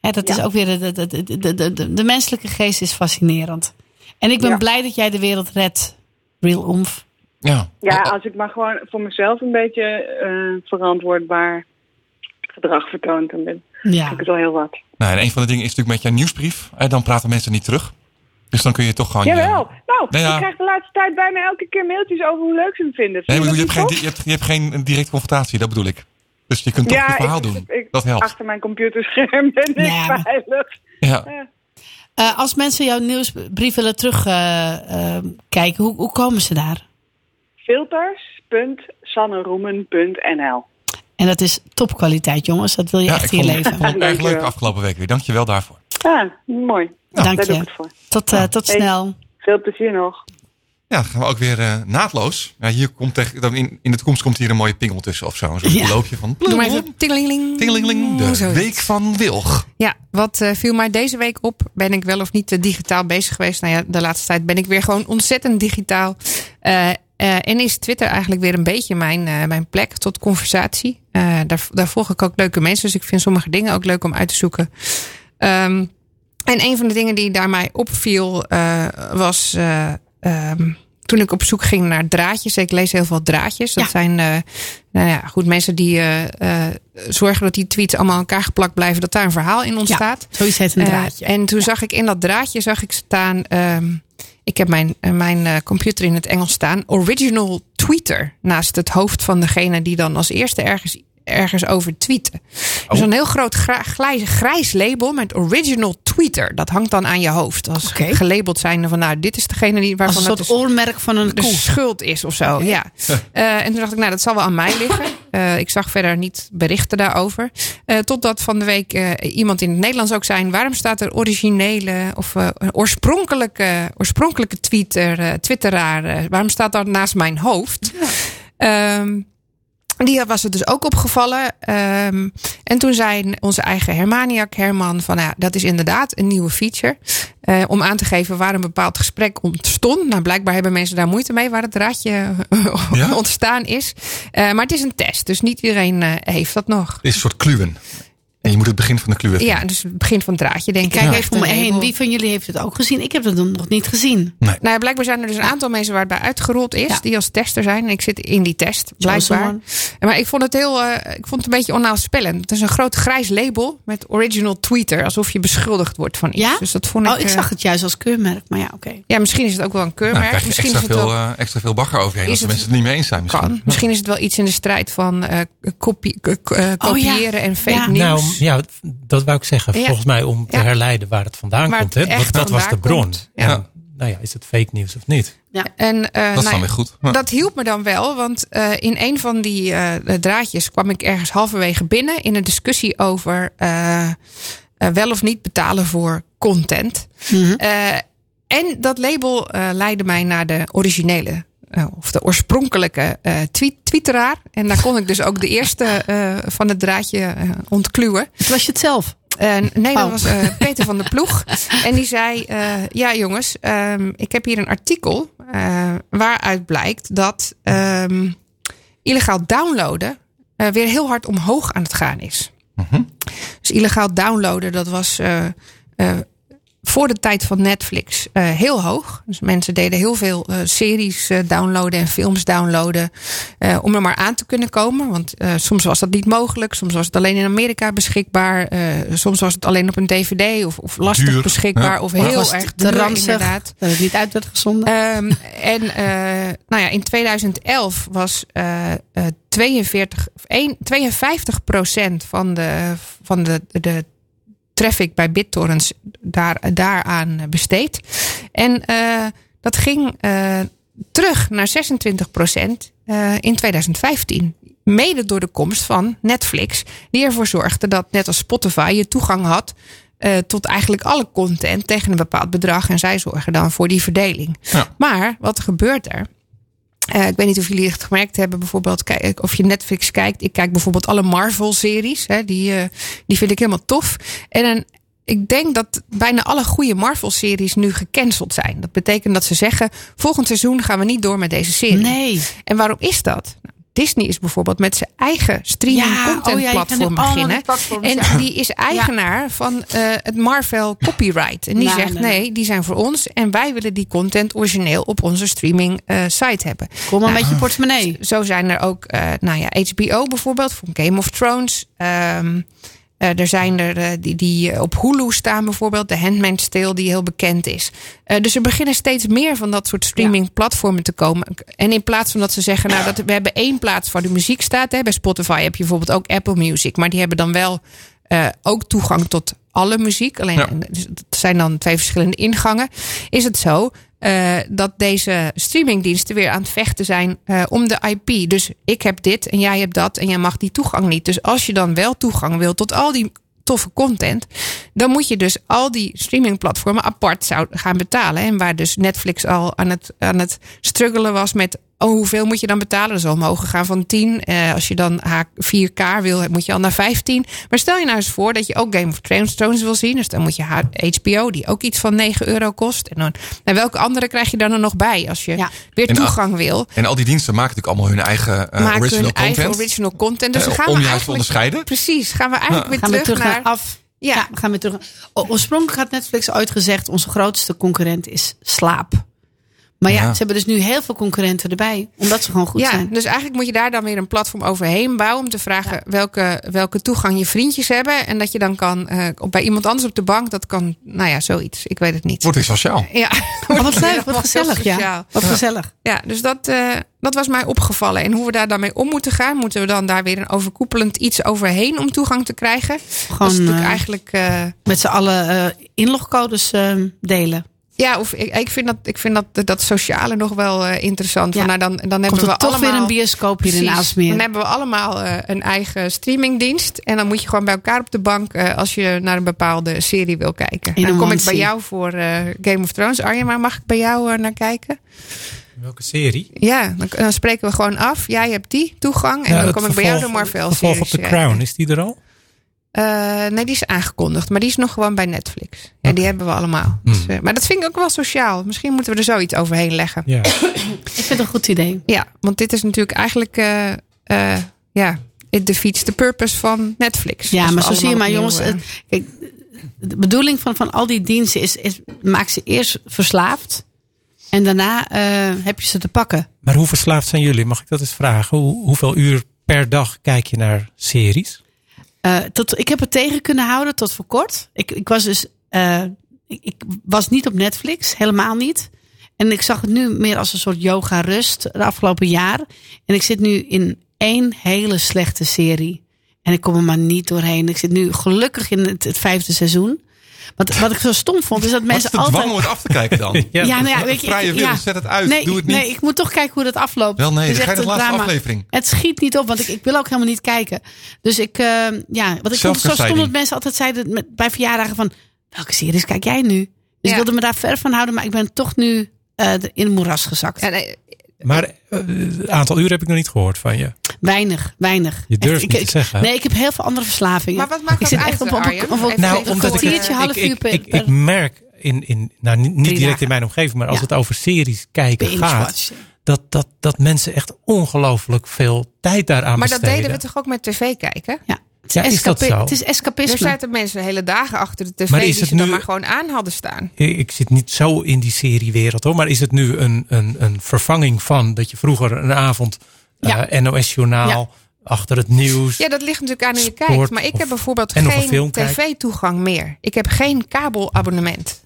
Hè, dat is ook weer de, de, de, de, de, de, de menselijke geest is fascinerend. En ik ben Ja. blij dat jij de wereld redt, Real Omf. Ja. Ja, Oh, oh, als ik maar gewoon voor mezelf een beetje eh, verantwoordbaar gedrag vertoond, dan ben Ja. vind ik het al heel wat. Nou, en een van de dingen is natuurlijk met jouw nieuwsbrief. Dan praten mensen niet terug. Dus dan kun je toch gewoon... Jawel. Nou, Nou ja. ik krijg de laatste tijd bijna elke keer mailtjes over hoe leuk ze hem vinden. Nee, je, je hebt geen, je, hebt, je hebt geen directe confrontatie, dat bedoel ik. Dus je kunt toch Ja, je verhaal ik- doen. ik- dat helpt. Achter mijn computerscherm ben ik Ja, veilig. Ja. Eh, als mensen jouw nieuwsbrief willen terugkijken, hoe, hoe komen ze daar? Filters.sanneroemen.nl En dat is topkwaliteit, jongens. Dat wil je Ja, echt ik in je vond, leven. ik vond het erg leuk afgelopen week weer. Dankjewel daarvoor. Ja, mooi. Dank Daar doe je. Tot, eh, tot Hey. snel. Veel plezier nog. Ja, dan gaan we ook weer eh, naadloos. Ja, hier komt tegen, dan in, in de toekomst komt hier een mooie pingel tussen of zo. Ja. loopje van... Doe maar even tingelingeling. Tingelingeling, de Zoiets. week van Wilg. Ja, wat eh, viel mij deze week op? Ben ik wel of niet digitaal bezig geweest? Nou ja, de laatste tijd ben ik weer gewoon ontzettend digitaal. Eh, en is Twitter eigenlijk weer een beetje mijn, eh, mijn plek tot conversatie. Eh, daar, daar volg ik ook leuke mensen. Dus ik vind sommige dingen ook leuk om uit te zoeken. Ehm, en een van de dingen die daar mij opviel was. eh, ehm, toen ik op zoek ging naar draadjes. Ik lees heel veel draadjes. Dat Ja. zijn nou ja, goed, mensen die zorgen dat die tweets allemaal aan elkaar geplakt blijven. Dat daar een verhaal in ontstaat. Zoiets heet een Eh, draadje. en toen zag ik in dat draadje zag ik staan. ehm, ik heb mijn, eh, mijn eh, computer in het Engels staan. Original tweeter. Naast het hoofd van degene die dan als eerste ergens, ergens over tweeten. Dus een heel groot grijs, grijs label met original tweeter. Dat hangt dan aan je hoofd. Als gelabeld zijnde van nou, dit is degene die Als waarvan een het soort dus oormerk van een de koe. schuld is of zo. Ja. Eh, en toen dacht ik, nou, dat zal wel aan mij liggen. [LAUGHS] Eh, ik zag verder niet berichten daarover. Eh, totdat van de week eh, iemand in het Nederlands ook zei: waarom staat er originele of oorspronkelijke, oorspronkelijke tweeter, twitteraar? waarom staat dat naast mijn hoofd? Ehm, Die was het dus ook opgevallen. Ehm, en toen zei onze eigen Hermaniak Herman van nou ja, dat is inderdaad een nieuwe feature. eh, om aan te geven waar een bepaald gesprek ontstond. Nou, blijkbaar hebben mensen daar moeite mee waar het draadje [LAUGHS] Ja? ontstaan is. Eh, maar het is een test, dus niet iedereen eh, heeft dat nog. Het is een soort kluwen. En je moet het begin van de kluwen Ja, dus het begin van het draadje, denk ik. Kijk Heeft even om me een heen. Wie van jullie heeft het ook gezien? Ik heb het nog niet gezien. Nou ja, blijkbaar zijn er dus een aantal mensen waar het bij uitgerold is. Ja. Die als tester zijn. En ik zit in die test, blijkbaar. Maar ik vond het heel, eh, ik vond het een beetje onnaspellend. Het is een groot grijs label met original tweeter. Alsof je beschuldigd wordt van iets. Ja? Dus dat vond ik... Oh, ik eh, zag het juist als keurmerk. Maar ja, oké. Ja, misschien is het ook wel een Nou, keurmerk. je misschien extra is het veel, wel... eh, extra veel bagger overheen. Als de mensen het niet mee eens zijn misschien. Kan. Misschien is het wel iets in de strijd van kopie, Oh, kopiëren en fake Ja. nieuws. Nou ja, dat wou ik zeggen. Ja. Volgens mij om te Ja. herleiden waar het vandaan Waar komt. het Hè? Want dat was de bron. komt. Ja. En, nou ja, is het fake nieuws of niet? En, eh, Dat is nou dan ja, weer goed. Ja. Dat hielp me dan wel, want eh, in een van die eh, draadjes kwam ik ergens halverwege binnen in een discussie over wel of niet betalen voor content. Mhm. Eh, en dat label eh, leidde mij naar de originele. Eh, of de oorspronkelijke eh tweet, twitteraar. En daar kon ik dus ook de eerste eh, van het draadje eh, ontkluwen. Het was je het zelf. Nee, dat Oh. was eh, Peter van der Ploeg. [LAUGHS] En die zei: eh, Ja, jongens, ehm, ik heb hier een artikel. eh, waaruit blijkt dat ehm, illegaal downloaden eh, weer heel hard omhoog aan het gaan is. Dus illegaal downloaden, dat was. Voor de tijd van Netflix eh, heel hoog. Dus mensen deden heel veel eh, series eh, downloaden en films downloaden. eh, om er maar aan te kunnen komen. Want eh, soms was dat niet mogelijk. Soms was het alleen in Amerika beschikbaar. eh, soms was het alleen op een DVD of, of lastig Duur, beschikbaar. ja. Of heel was erg duur, ranzig inderdaad. dat het niet uit werd gezonden. Ehm, en eh, nou ja, in 2011 was eh, eh, 42, of één- 52 procent van de, van de, de traffic bij BitTorrents daar, daaraan besteed. En eh, dat ging eh, terug naar 26 procent in 2015. Mede door de komst van Netflix, die ervoor zorgde dat net als Spotify je toegang had eh, tot eigenlijk alle content tegen een bepaald bedrag. En zij zorgen dan voor die verdeling. Ja. Maar wat gebeurt er? Eh, ik weet niet of jullie het gemerkt hebben, bijvoorbeeld kijk, of je Netflix kijkt. Ik kijk bijvoorbeeld alle Marvel-series. Die, eh, die vind ik helemaal tof. En dan, ik denk dat bijna alle goede Marvel-series nu gecanceld zijn. Dat betekent dat ze zeggen: volgend seizoen gaan we niet door met deze serie. Nee. En waarom is dat? Disney is bijvoorbeeld met zijn eigen streaming Ja, content oh ja, kan platform beginnen. en ja. die is eigenaar van eh, het Marvel copyright. En die Nou, zegt nee. nee, die zijn voor ons. En wij willen die content origineel op onze streaming eh, site hebben. Kom maar Nou, met je portemonnee. Zo zijn er ook, eh, nou ja, HBO bijvoorbeeld, van Game of Thrones. Ehm, eh, er zijn er eh, die, die op Hulu staan bijvoorbeeld. De Handmaid's Tale die heel bekend is. Eh, dus er beginnen steeds meer van dat soort streaming platformen te komen. En in plaats van dat ze zeggen, nou dat we hebben één plaats waar de muziek staat. Hè. Bij Spotify heb je bijvoorbeeld ook Apple Music. Maar die hebben dan wel ook toegang tot alle muziek. Alleen Ja. dus het zijn dan twee verschillende ingangen. Is het zo eh, dat deze streamingdiensten weer aan het vechten zijn eh, om de IP. Dus ik heb dit en jij hebt dat en jij mag die toegang niet. Dus als je dan wel toegang wil tot al die toffe content, dan moet je dus al die streamingplatformen apart zou gaan betalen. En waar dus Netflix al aan het, aan het struggelen was met. Oh, hoeveel moet je dan betalen? Dat is al mogen gaan van 10. Eh, als je dan H- 4K wil, moet je al naar 15. Maar stel je nou eens voor dat je ook Game of Thrones wil zien. Dus dan moet je HBO, die ook iets van 9 euro kost. En dan, nou, welke andere krijg je dan er nog bij als je Ja. weer En, toegang wil? En al die diensten maken natuurlijk allemaal hun eigen eh, maken original hun eigen content. original content. Dus dan gaan om we juist te onderscheiden. Precies, gaan we eigenlijk weer Gaan we terug, terug naar... naar af. Ja. Ja, we gaan weer terug. O- Oorspronkelijk had Netflix ooit gezegd: onze grootste concurrent is slaap. Maar ja, Ja. ze hebben dus nu heel veel concurrenten erbij, omdat ze gewoon goed ja, zijn. dus eigenlijk moet je daar dan weer een platform overheen bouwen om te vragen welke, welke toegang je vriendjes hebben. En dat je dan kan eh, op- bij iemand anders op de bank, dat kan, nou ja, zoiets. Ik weet het niet. Wordt weer sociaal. Ja, Oh, wat leuk, wat gezellig. Ja, wat gezellig. Ja, dus dat, eh, dat was mij opgevallen. En hoe we daar dan mee om moeten gaan, moeten we dan daar weer een overkoepelend iets overheen om toegang te krijgen. dat is Gewoon natuurlijk eh, eigenlijk. eh, met z'n allen eh, inlogcodes delen. Ja, of ik, ik vind dat, ik vind dat, dat sociale nog wel eh, interessant. Ja. Van, nou, dan, dan hebben Komt we toch allemaal, weer een bioscoop hier in Precies. Dan hebben we allemaal eh, een eigen streamingdienst. En dan moet je gewoon bij elkaar op de bank eh, als je naar een bepaalde serie wil kijken. In dan kom ik bij jou voor eh, Game of Thrones. Arjen, maar mag ik bij jou naar kijken? Welke serie? Ja, dan, dan spreken we gewoon af. Jij hebt die toegang. En Ja, dan kom ik bij jou de vervolg- Marvel vervolg series op The. Crown, is die er al? Eh, nee, die is aangekondigd. Maar die is nog gewoon bij Netflix. Ja, die hebben we allemaal. Hmm. Dus, eh, maar dat vind ik ook wel sociaal. Misschien moeten we er zoiets overheen leggen. Ja. [COUGHS] Ik vind het een goed idee. Ja, want dit is natuurlijk eigenlijk... eh eh, ja, it defeats the purpose van Netflix. Ja, Als maar zo zie je maar, jongens. Kijk, de bedoeling van, van al die diensten is, is maak ze eerst verslaafd. En daarna eh, heb je ze te pakken. Maar hoe verslaafd zijn jullie? Mag ik dat eens vragen? Hoe, hoeveel uur per dag kijk je naar series? Eh, tot, ik heb het tegen kunnen houden tot voor kort. Ik, ik was dus. eh, ik, was niet op Netflix, helemaal niet. En ik zag het nu meer als een soort yoga-rust de afgelopen jaar. En ik zit nu in één hele slechte serie. En ik kom er maar niet doorheen. Ik zit nu gelukkig in het, het vijfde seizoen. Wat, wat ik zo stom vond, is dat Wat is mensen altijd. dwang om het af te kijken dan? [LAUGHS] Ja, Ja, nou ja, weet je, Vrije ik- wil, ja. zet het uit. Nee, Doe het niet. nee, ik moet toch kijken hoe dat afloopt. Wel nee, is ga de een laatste drama. aflevering. Het schiet niet op, want ik, ik wil ook helemaal niet kijken. Dus ik, eh, ja, wat ik vond het zo stom dat mensen altijd zeiden met, bij verjaardagen van, welke series kijk jij nu? Dus Ja. ik wilde me daar ver van houden, maar ik ben toch nu eh, in het moeras gezakt. Ja, nee, Maar eh, het aantal uur heb ik nog niet gehoord van je. Weinig, weinig. Je durft Echt, niet ik, te zeggen? Nee, ik heb heel veel andere verslavingen. Maar wat maakt ik dat zit uit, echt op, op, op, Arjen? op, op- Even Nou, een omdat ik, kwartiertje, het, half ik, uur per, ik, ik merk in, in nou, niet, direct dagen. in mijn omgeving, maar als Ja. het over series kijken gaat, dat, dat, dat mensen echt ongelooflijk veel tijd daaraan maar dat besteden. deden we toch ook met tv kijken? Ja. Het Ja, is dat zo? Het is Er escapisme. zaten mensen hele dagen achter de tv Maar is die ze dan maar gewoon aan hadden staan. Ik ik zit niet zo in die seriewereld hoor, maar is het nu een, een, een vervanging van dat je vroeger een avond Ja. eh, NOS-journaal Ja. achter het nieuws. Ja, dat ligt natuurlijk aan hoe je kijkt. Maar ik of- heb bijvoorbeeld geen tv-toegang meer. Ik heb geen kabelabonnement.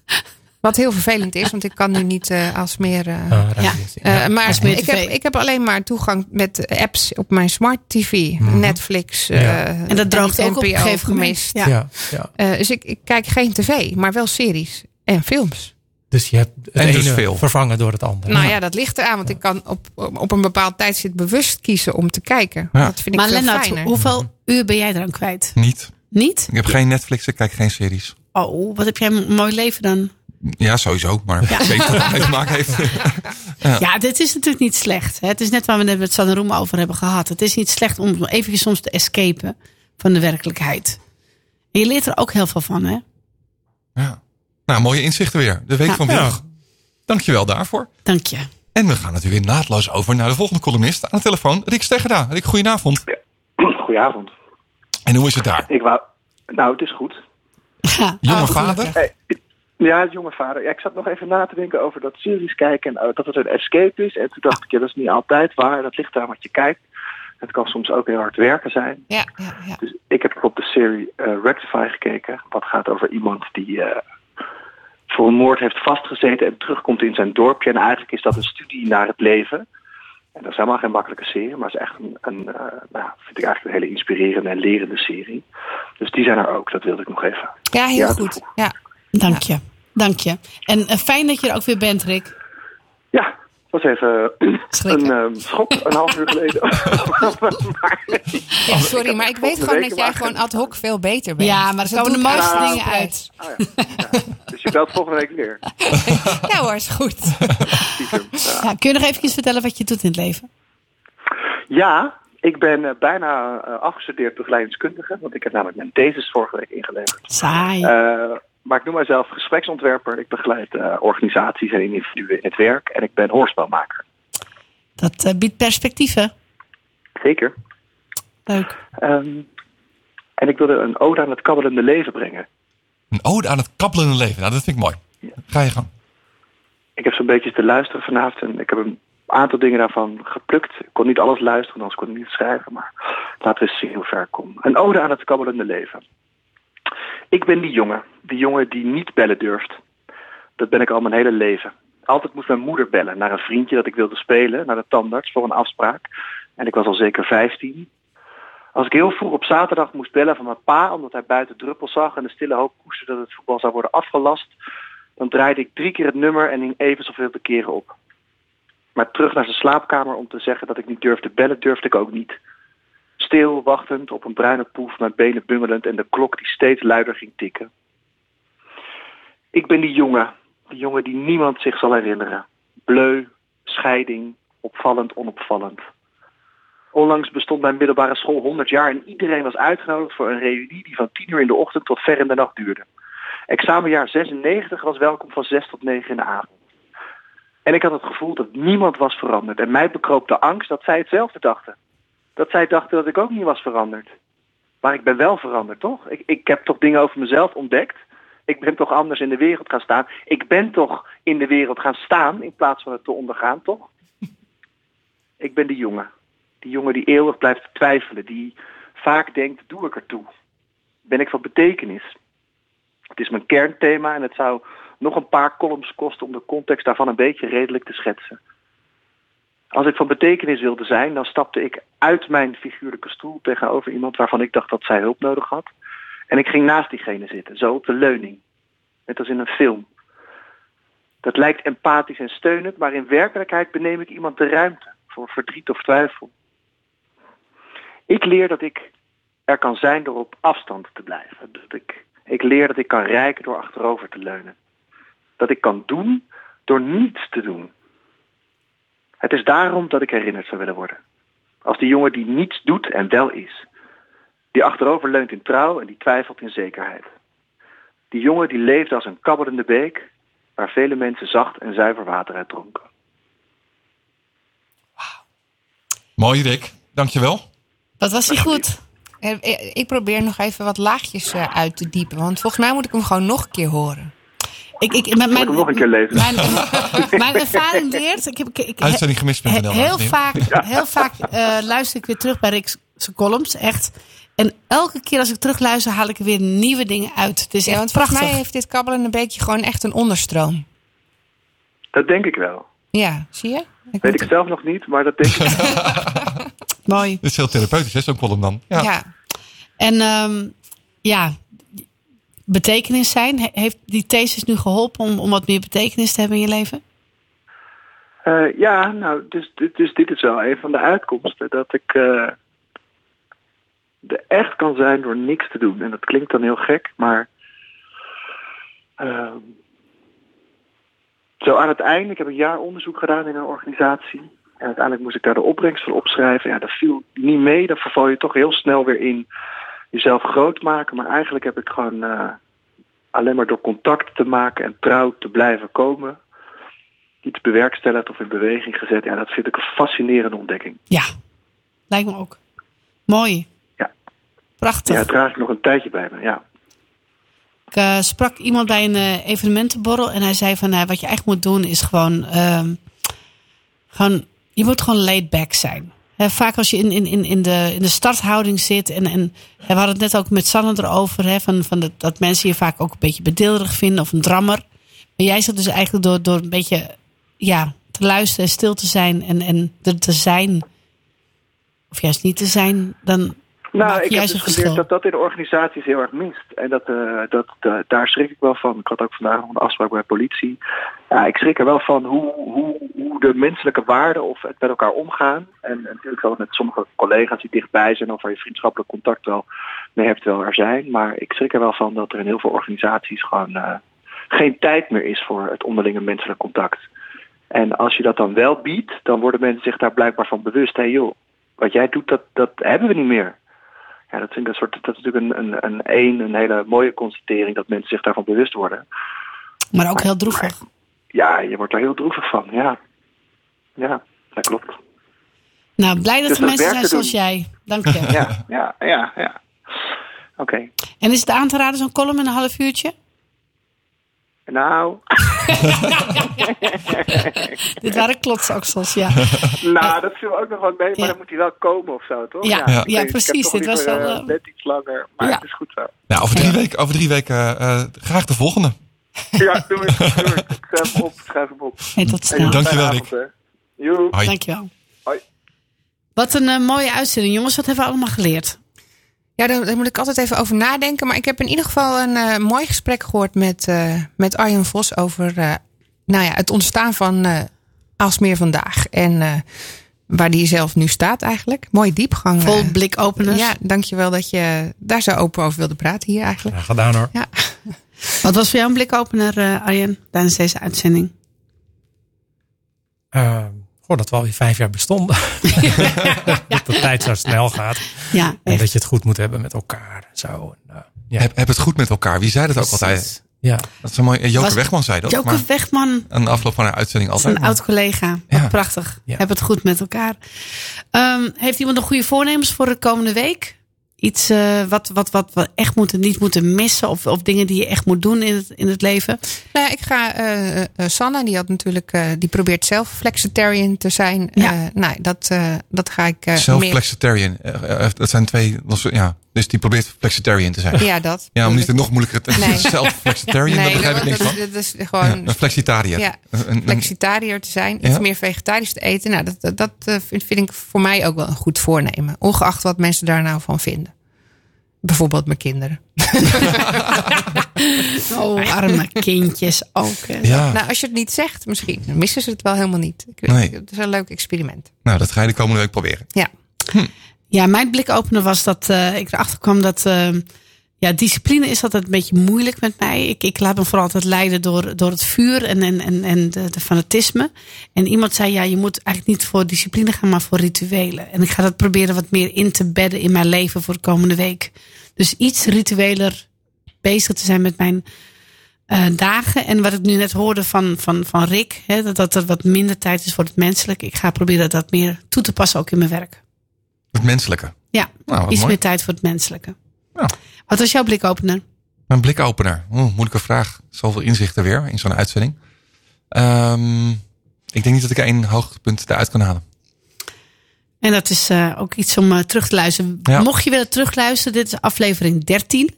Wat heel vervelend is, want ik kan nu niet eh, als meer... eh, Ah, Ja. zien. eh, maar als meer ik heb, ik heb alleen maar toegang met apps op mijn smart tv. Netflix. Mhm. Ja. eh, En dat droogt ook op een NPO gegeven moment. gemist. Ja. ja. Ja, Eh, dus ik, ik kijk geen tv, maar wel series en films. Dus je hebt het En dus ene veel. vervangen door het andere. Nou ja, dat ligt eraan, want ik kan op, op een bepaald tijdstip bewust kiezen om te kijken. Ja. Dat vind ik Maar veel Lennart, fijner. hoeveel uur ben jij eraan kwijt? Niet. Niet? Ik heb geen Netflix, ik kijk geen series. Oh, wat heb jij een mooi leven dan? Ja, sowieso. Maar ik weet wat het mee te maken heeft. Ja, dit is natuurlijk niet slecht. Hè? Het is net waar we net met Sanne Roem over hebben gehad. Het is niet slecht om even soms te escapen van de werkelijkheid. En je leert er ook heel veel van, hè? Ja. Nou, mooie inzichten weer. De Week Ja. van Wilg. Dankjewel daarvoor. Dank je. En we gaan natuurlijk weer naadloos over naar de volgende columnist aan de telefoon. Rick Steggera. Rick, goedenavond. [CLEARS THROAT] Goedenavond. En hoe is het daar? Ik wou... Nou, het is goed. Ja, Jonge oh, vader? Hey, ja, jonge vader. Ja, ik zat nog even na te denken over dat series kijken en eh, dat het een escape is. En toen dacht ik, ja, dat is niet altijd waar. Dat ligt aan wat je kijkt. Het kan soms ook heel hard werken zijn. Ja, ja, ja. Dus ik heb op de serie eh, Rectify gekeken. Wat gaat over iemand die eh, voor een moord heeft vastgezeten en terugkomt in zijn dorpje. En eigenlijk is dat een studie naar het leven. En dat is helemaal geen makkelijke serie, maar het is echt een, een nou, vind ik eigenlijk een hele inspirerende en lerende serie. Dus die zijn er ook, dat wilde ik nog even. ja heel goed. Ja. Dank je. Dank je. En eh, fijn dat je er ook weer bent, Rick. Ja, het was even een Schrikken. eh, schok, een half uur geleden. [LAUGHS] maar, Ja, sorry, maar ik weet gewoon dat jij gewoon ad hoc veel beter bent. Ja, maar er dat komen de mooiste uit. dingen uit. oh ja, ja. Dus je belt volgende week weer. [LAUGHS] Ja hoor, is goed. Stiekem. Ja. Ja, kun je nog even vertellen wat je doet in het leven? Ja, ik ben eh, bijna eh, afgestudeerd begeleidingskundige. Want ik heb namelijk mijn thesis vorige week ingeleverd. Saai. Eh, maar ik noem mijzelf gespreksontwerper. Ik begeleid eh, organisaties en individuen in het werk. En ik ben hoorspelmaker. Dat eh, biedt perspectieven. Zeker. Leuk. Ehm, en ik wilde een ode aan het kabbelende leven brengen. Een ode aan het kabbelende leven. Nou, dat vind ik mooi. Ga je gang. Ik heb zo'n beetje te luisteren vanavond. En ik heb een aantal dingen daarvan geplukt. Ik kon niet alles luisteren, anders kon ik niet schrijven. Maar laten we eens zien hoe ver ik kom. Een ode aan het kabbelende leven. Ik ben die jongen. Die jongen die niet bellen durft. Dat ben ik al mijn hele leven. Altijd moest mijn moeder bellen naar een vriendje dat ik wilde spelen. Naar de tandarts voor een afspraak. En ik was al zeker 15. Als ik heel vroeg op zaterdag moest bellen van mijn pa... omdat hij buiten druppels zag en de stille hoop koesterde dat het voetbal zou worden afgelast... dan draaide ik drie keer het nummer en hing even zoveel te keren op. Maar terug naar zijn slaapkamer om te zeggen dat ik niet durfde bellen, durfde ik ook niet. Stil, wachtend, op een bruine poef, mijn benen bungelend en de klok die steeds luider ging tikken. Ik ben die jongen, die jongen die niemand zich zal herinneren. Bleu, scheiding, opvallend, onopvallend. Onlangs bestond mijn middelbare school 100 jaar en iedereen was uitgenodigd voor een reunie die van 10 uur in de ochtend tot ver in de nacht duurde. Examenjaar 96 was welkom van 6 tot 9 in de avond. En ik had het gevoel dat niemand was veranderd. En mij bekroop de angst dat zij hetzelfde dachten. Dat zij dachten dat ik ook niet was veranderd. Maar ik ben wel veranderd, toch? Ik, ik heb toch dingen over mezelf ontdekt. Ik ben toch anders in de wereld gaan staan. Ik ben toch in de wereld gaan staan in plaats van het te ondergaan, toch? [LAUGHS] Ik ben die jongen. Die jongen die eeuwig blijft twijfelen. Die vaak denkt, doe ik ertoe? Ben ik van betekenis? Het is mijn kernthema en het zou nog een paar columns kosten om de context daarvan een beetje redelijk te schetsen. Als ik van betekenis wilde zijn, dan stapte ik uit mijn figuurlijke stoel tegenover iemand waarvan ik dacht dat zij hulp nodig had. En ik ging naast diegene zitten, zo op de leuning. Net als in een film. Dat lijkt empathisch en steunend, maar in werkelijkheid beneem ik iemand de ruimte voor verdriet of twijfel. Ik leer dat ik er kan zijn door op afstand te blijven. Dat ik, ik leer dat ik kan rijken door achterover te leunen. Dat ik kan doen door niets te doen. Het is daarom dat ik herinnerd zou willen worden. Als die jongen die niets doet en wel is. Die achterover leunt in trouw en die twijfelt in zekerheid. Die jongen die leefde als een kabbelende beek, waar vele mensen zacht en zuiver water uit dronken. Mooi, Rick. Dankjewel. Wat was hij goed? Eh, eh, Ik probeer nog even wat laagjes eh, uit te diepen. Want volgens mij moet ik hem gewoon nog een keer horen. Ik, ik, mijn, hem nog een keer lezen? Mijn, [LAUGHS] mijn ervaring leert. Ik heb, ik, ik, Uitzending heel heren. vaak, heel vaak eh, luister ik weer terug bij Rick's columns. Echt. En elke keer als ik terugluister, haal ik er weer nieuwe dingen uit. Het is Ja, echt want volgens prachtig. mij heeft dit kabbelende beekje gewoon echt een onderstroom. Dat denk ik wel. Ja, zie je? Ik Weet ik zelf nog niet, maar dat denk ik wel. [LAUGHS] Mooi. Dit is heel therapeutisch, hè, zo'n column dan. Ja. ja. En ehm, ja, betekenis zijn. He- Heeft die thesis nu geholpen om, om wat meer betekenis te hebben in je leven? Eh, ja, nou, dus, dus, dus dit is wel een van de uitkomsten. Dat ik eh, er echt kan zijn door niks te doen. En dat klinkt dan heel gek, maar... ehm, zo aan het einde, ik heb een jaar onderzoek gedaan in een organisatie. En uiteindelijk moest ik daar de opbrengst van opschrijven. Ja, dat viel niet mee. Dan verval je toch heel snel weer in jezelf groot maken. Maar eigenlijk heb ik gewoon eh, alleen maar door contact te maken en trouw te blijven komen iets bewerkstelligd of in beweging gezet. Ja, dat vind ik een fascinerende ontdekking. Ja, lijkt me ook. Mooi. Ja. Prachtig. Ja, draag ik nog een tijdje bij me. Ja. Ik eh, sprak iemand bij een eh, evenementenborrel en hij zei van wat je eigenlijk moet doen is gewoon, ehm, gewoon je moet gewoon laid back zijn. Vaak als je in, in, in, de, in de starthouding zit en, en we hadden het net ook met Sanne erover, hè, van, van dat, dat mensen je vaak ook een beetje bedeelderig vinden of een drammer. Maar jij zit dus eigenlijk door, door een beetje ja, te luisteren en stil te zijn en, en er te zijn, of juist niet te zijn, dan Nou, ik heb dus geleerd dat dat in de organisaties heel erg mist. En dat, eh, dat, eh, daar schrik ik wel van. Ik had ook vandaag nog een afspraak bij politie. Ja, ik schrik er wel van hoe, hoe, hoe de menselijke waarden of het met elkaar omgaan. En, en natuurlijk zal het met sommige collega's die dichtbij zijn of waar je vriendschappelijk contact wel mee hebt wel er zijn. Maar ik schrik er wel van dat er in heel veel organisaties gewoon eh, geen tijd meer is voor het onderlinge menselijk contact. En als je dat dan wel biedt, dan worden mensen zich daar blijkbaar van bewust. Hé joh, wat jij doet, dat, dat hebben we niet meer. Ja, dat, vind ik een soort, dat is natuurlijk een, een, een, een, hele mooie constatering dat mensen zich daarvan bewust worden. Maar ook heel droevig. Ja, je wordt er heel droevig van, ja. Ja, dat klopt. Nou, blij dat Dus er mensen zijn zoals jij. Dank je. [LAUGHS] Ja, ja, ja, ja. Oké. En is het aan te raden zo'n column in een half uurtje? Nou, [LAUGHS] Dit waren klotsaksels, ja. nou, dat viel ook nog wel mee, maar Ja. dan moet hij wel komen of zo, toch? Ja, ja, precies. Dit was wel, eh, eh, net iets langer, maar ja. het is goed zo. Nou, over drie weken, over drie weken eh, graag de volgende. [LAUGHS] Ja, doe ik. Doe schrijf hem op, schrijf hem op. Hey, tot Hey, snel. Dankjewel, Rick. avond. Hoi. Dankjewel. Hoi. Wat een mooie uitzending, jongens. Wat hebben we allemaal geleerd? Ja, daar, daar moet ik altijd even over nadenken. Maar ik heb in ieder geval een eh, mooi gesprek gehoord met, eh, met Arjen Vos over eh, nou ja, het ontstaan van eh Aalsmeer vandaag. En eh, waar die zelf nu staat eigenlijk. Mooie diepgang. Vol eh. blikopeners. Ja, dankjewel dat je daar zo open over wilde praten hier eigenlijk. Ja, gedaan hoor. Ja. [LAUGHS] Wat was voor jou een blikopener, eh Arjen, tijdens deze uitzending? Eh, goh, dat we alweer vijf jaar bestonden. [LAUGHS] dat de tijd zo snel gaat. Ja, En dat je het goed moet hebben met elkaar. Zo. En, uh, ja. Heb, heb het goed met elkaar. Wie zei dat ook altijd? ja. Dat is een mooi. Joke Was- Wegman zei dat. Joke maar Wegman, aan de afloop van haar uitzending altijd. een oud collega. Wat Ja. prachtig. Ja. Heb het goed met elkaar. Ehm, heeft iemand nog goede voornemens voor de komende week? Iets eh, wat, wat, wat we echt moeten, niet moeten missen? Of, of dingen die je echt moet doen in het, in het leven? Nou, ja, ik ga eh, eh, Sanne, die had natuurlijk, eh, die probeert zelf flexitarian te zijn. Ja. Eh, nou, dat, eh, dat ga ik eh, Zelf flexitarian. Dat zijn twee. Ja, dus die probeert flexitarian te zijn. Ja, dat. Ja, om niet het nog moeilijker te Nee. [LAUGHS] Zelf flexitarian, daar begrijp ik niks dat, van. dat is Ja, gewoon een flexitariër. Ja, Een- een- flexitariër te zijn, iets Ja. meer vegetarisch te eten. Nou, dat, dat, dat eh, vind, vind ik voor mij ook wel een goed voornemen. Ongeacht wat mensen daar nou van vinden. Bijvoorbeeld mijn kinderen. [LAUGHS] Oh, arme kindjes ook. hè. ja, Nou, als je het niet zegt, misschien missen ze het wel helemaal niet. Ik, Nee. Het is een leuk experiment. nou dat ga je de komende week proberen. Ja. Ja, mijn blikopener was dat eh, ik erachter kwam dat. eh, ja, discipline is altijd een beetje moeilijk met mij. Ik, ik laat me vooral altijd leiden door, door het vuur en, en, en, en de, de fanatisme. En iemand zei: ja, je moet eigenlijk niet voor discipline gaan, maar voor rituelen. En ik ga dat proberen wat meer in te bedden in mijn leven voor de komende week. Dus iets ritueler bezig te zijn met mijn eh, dagen. En wat ik nu net hoorde van, van, van Rick, hè, dat, dat er wat minder tijd is voor het menselijk. Ik ga proberen dat meer toe te passen ook in mijn werk. Het menselijke. Ja, Nou, iets mooi. meer tijd voor het menselijke. Ja. Wat was jouw blikopener? Mijn blikopener. Oeh, moeilijke vraag. Zoveel inzichten weer in zo'n uitzending. Ehm, ik denk niet dat ik één hoogtepunt eruit kan halen. En dat is eh, ook iets om eh, terug te luisteren. Ja. Mocht je willen terugluisteren, dit is aflevering 13.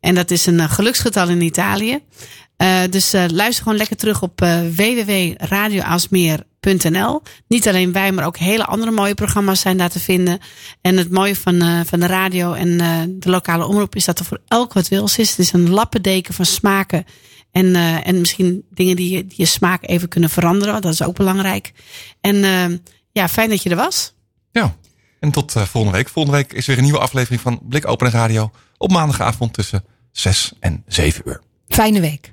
En dat is een eh, geluksgetal in Italië. Eh, dus eh, luister gewoon lekker terug op eh www.radioaalsmeer.nl. Niet alleen wij, maar ook hele andere mooie programma's zijn daar te vinden. En het mooie van, eh, van de radio en eh, de lokale omroep is dat er voor elk wat wils is. Het is een lappendeken van smaken. En, eh, en misschien dingen die je, die je smaak even kunnen veranderen. Dat is ook belangrijk. En ja, fijn dat je er was. Ja. En tot volgende week. Volgende week is weer een nieuwe aflevering van Blikopener Radio. Op maandagavond tussen 6 en 7 uur. Fijne week.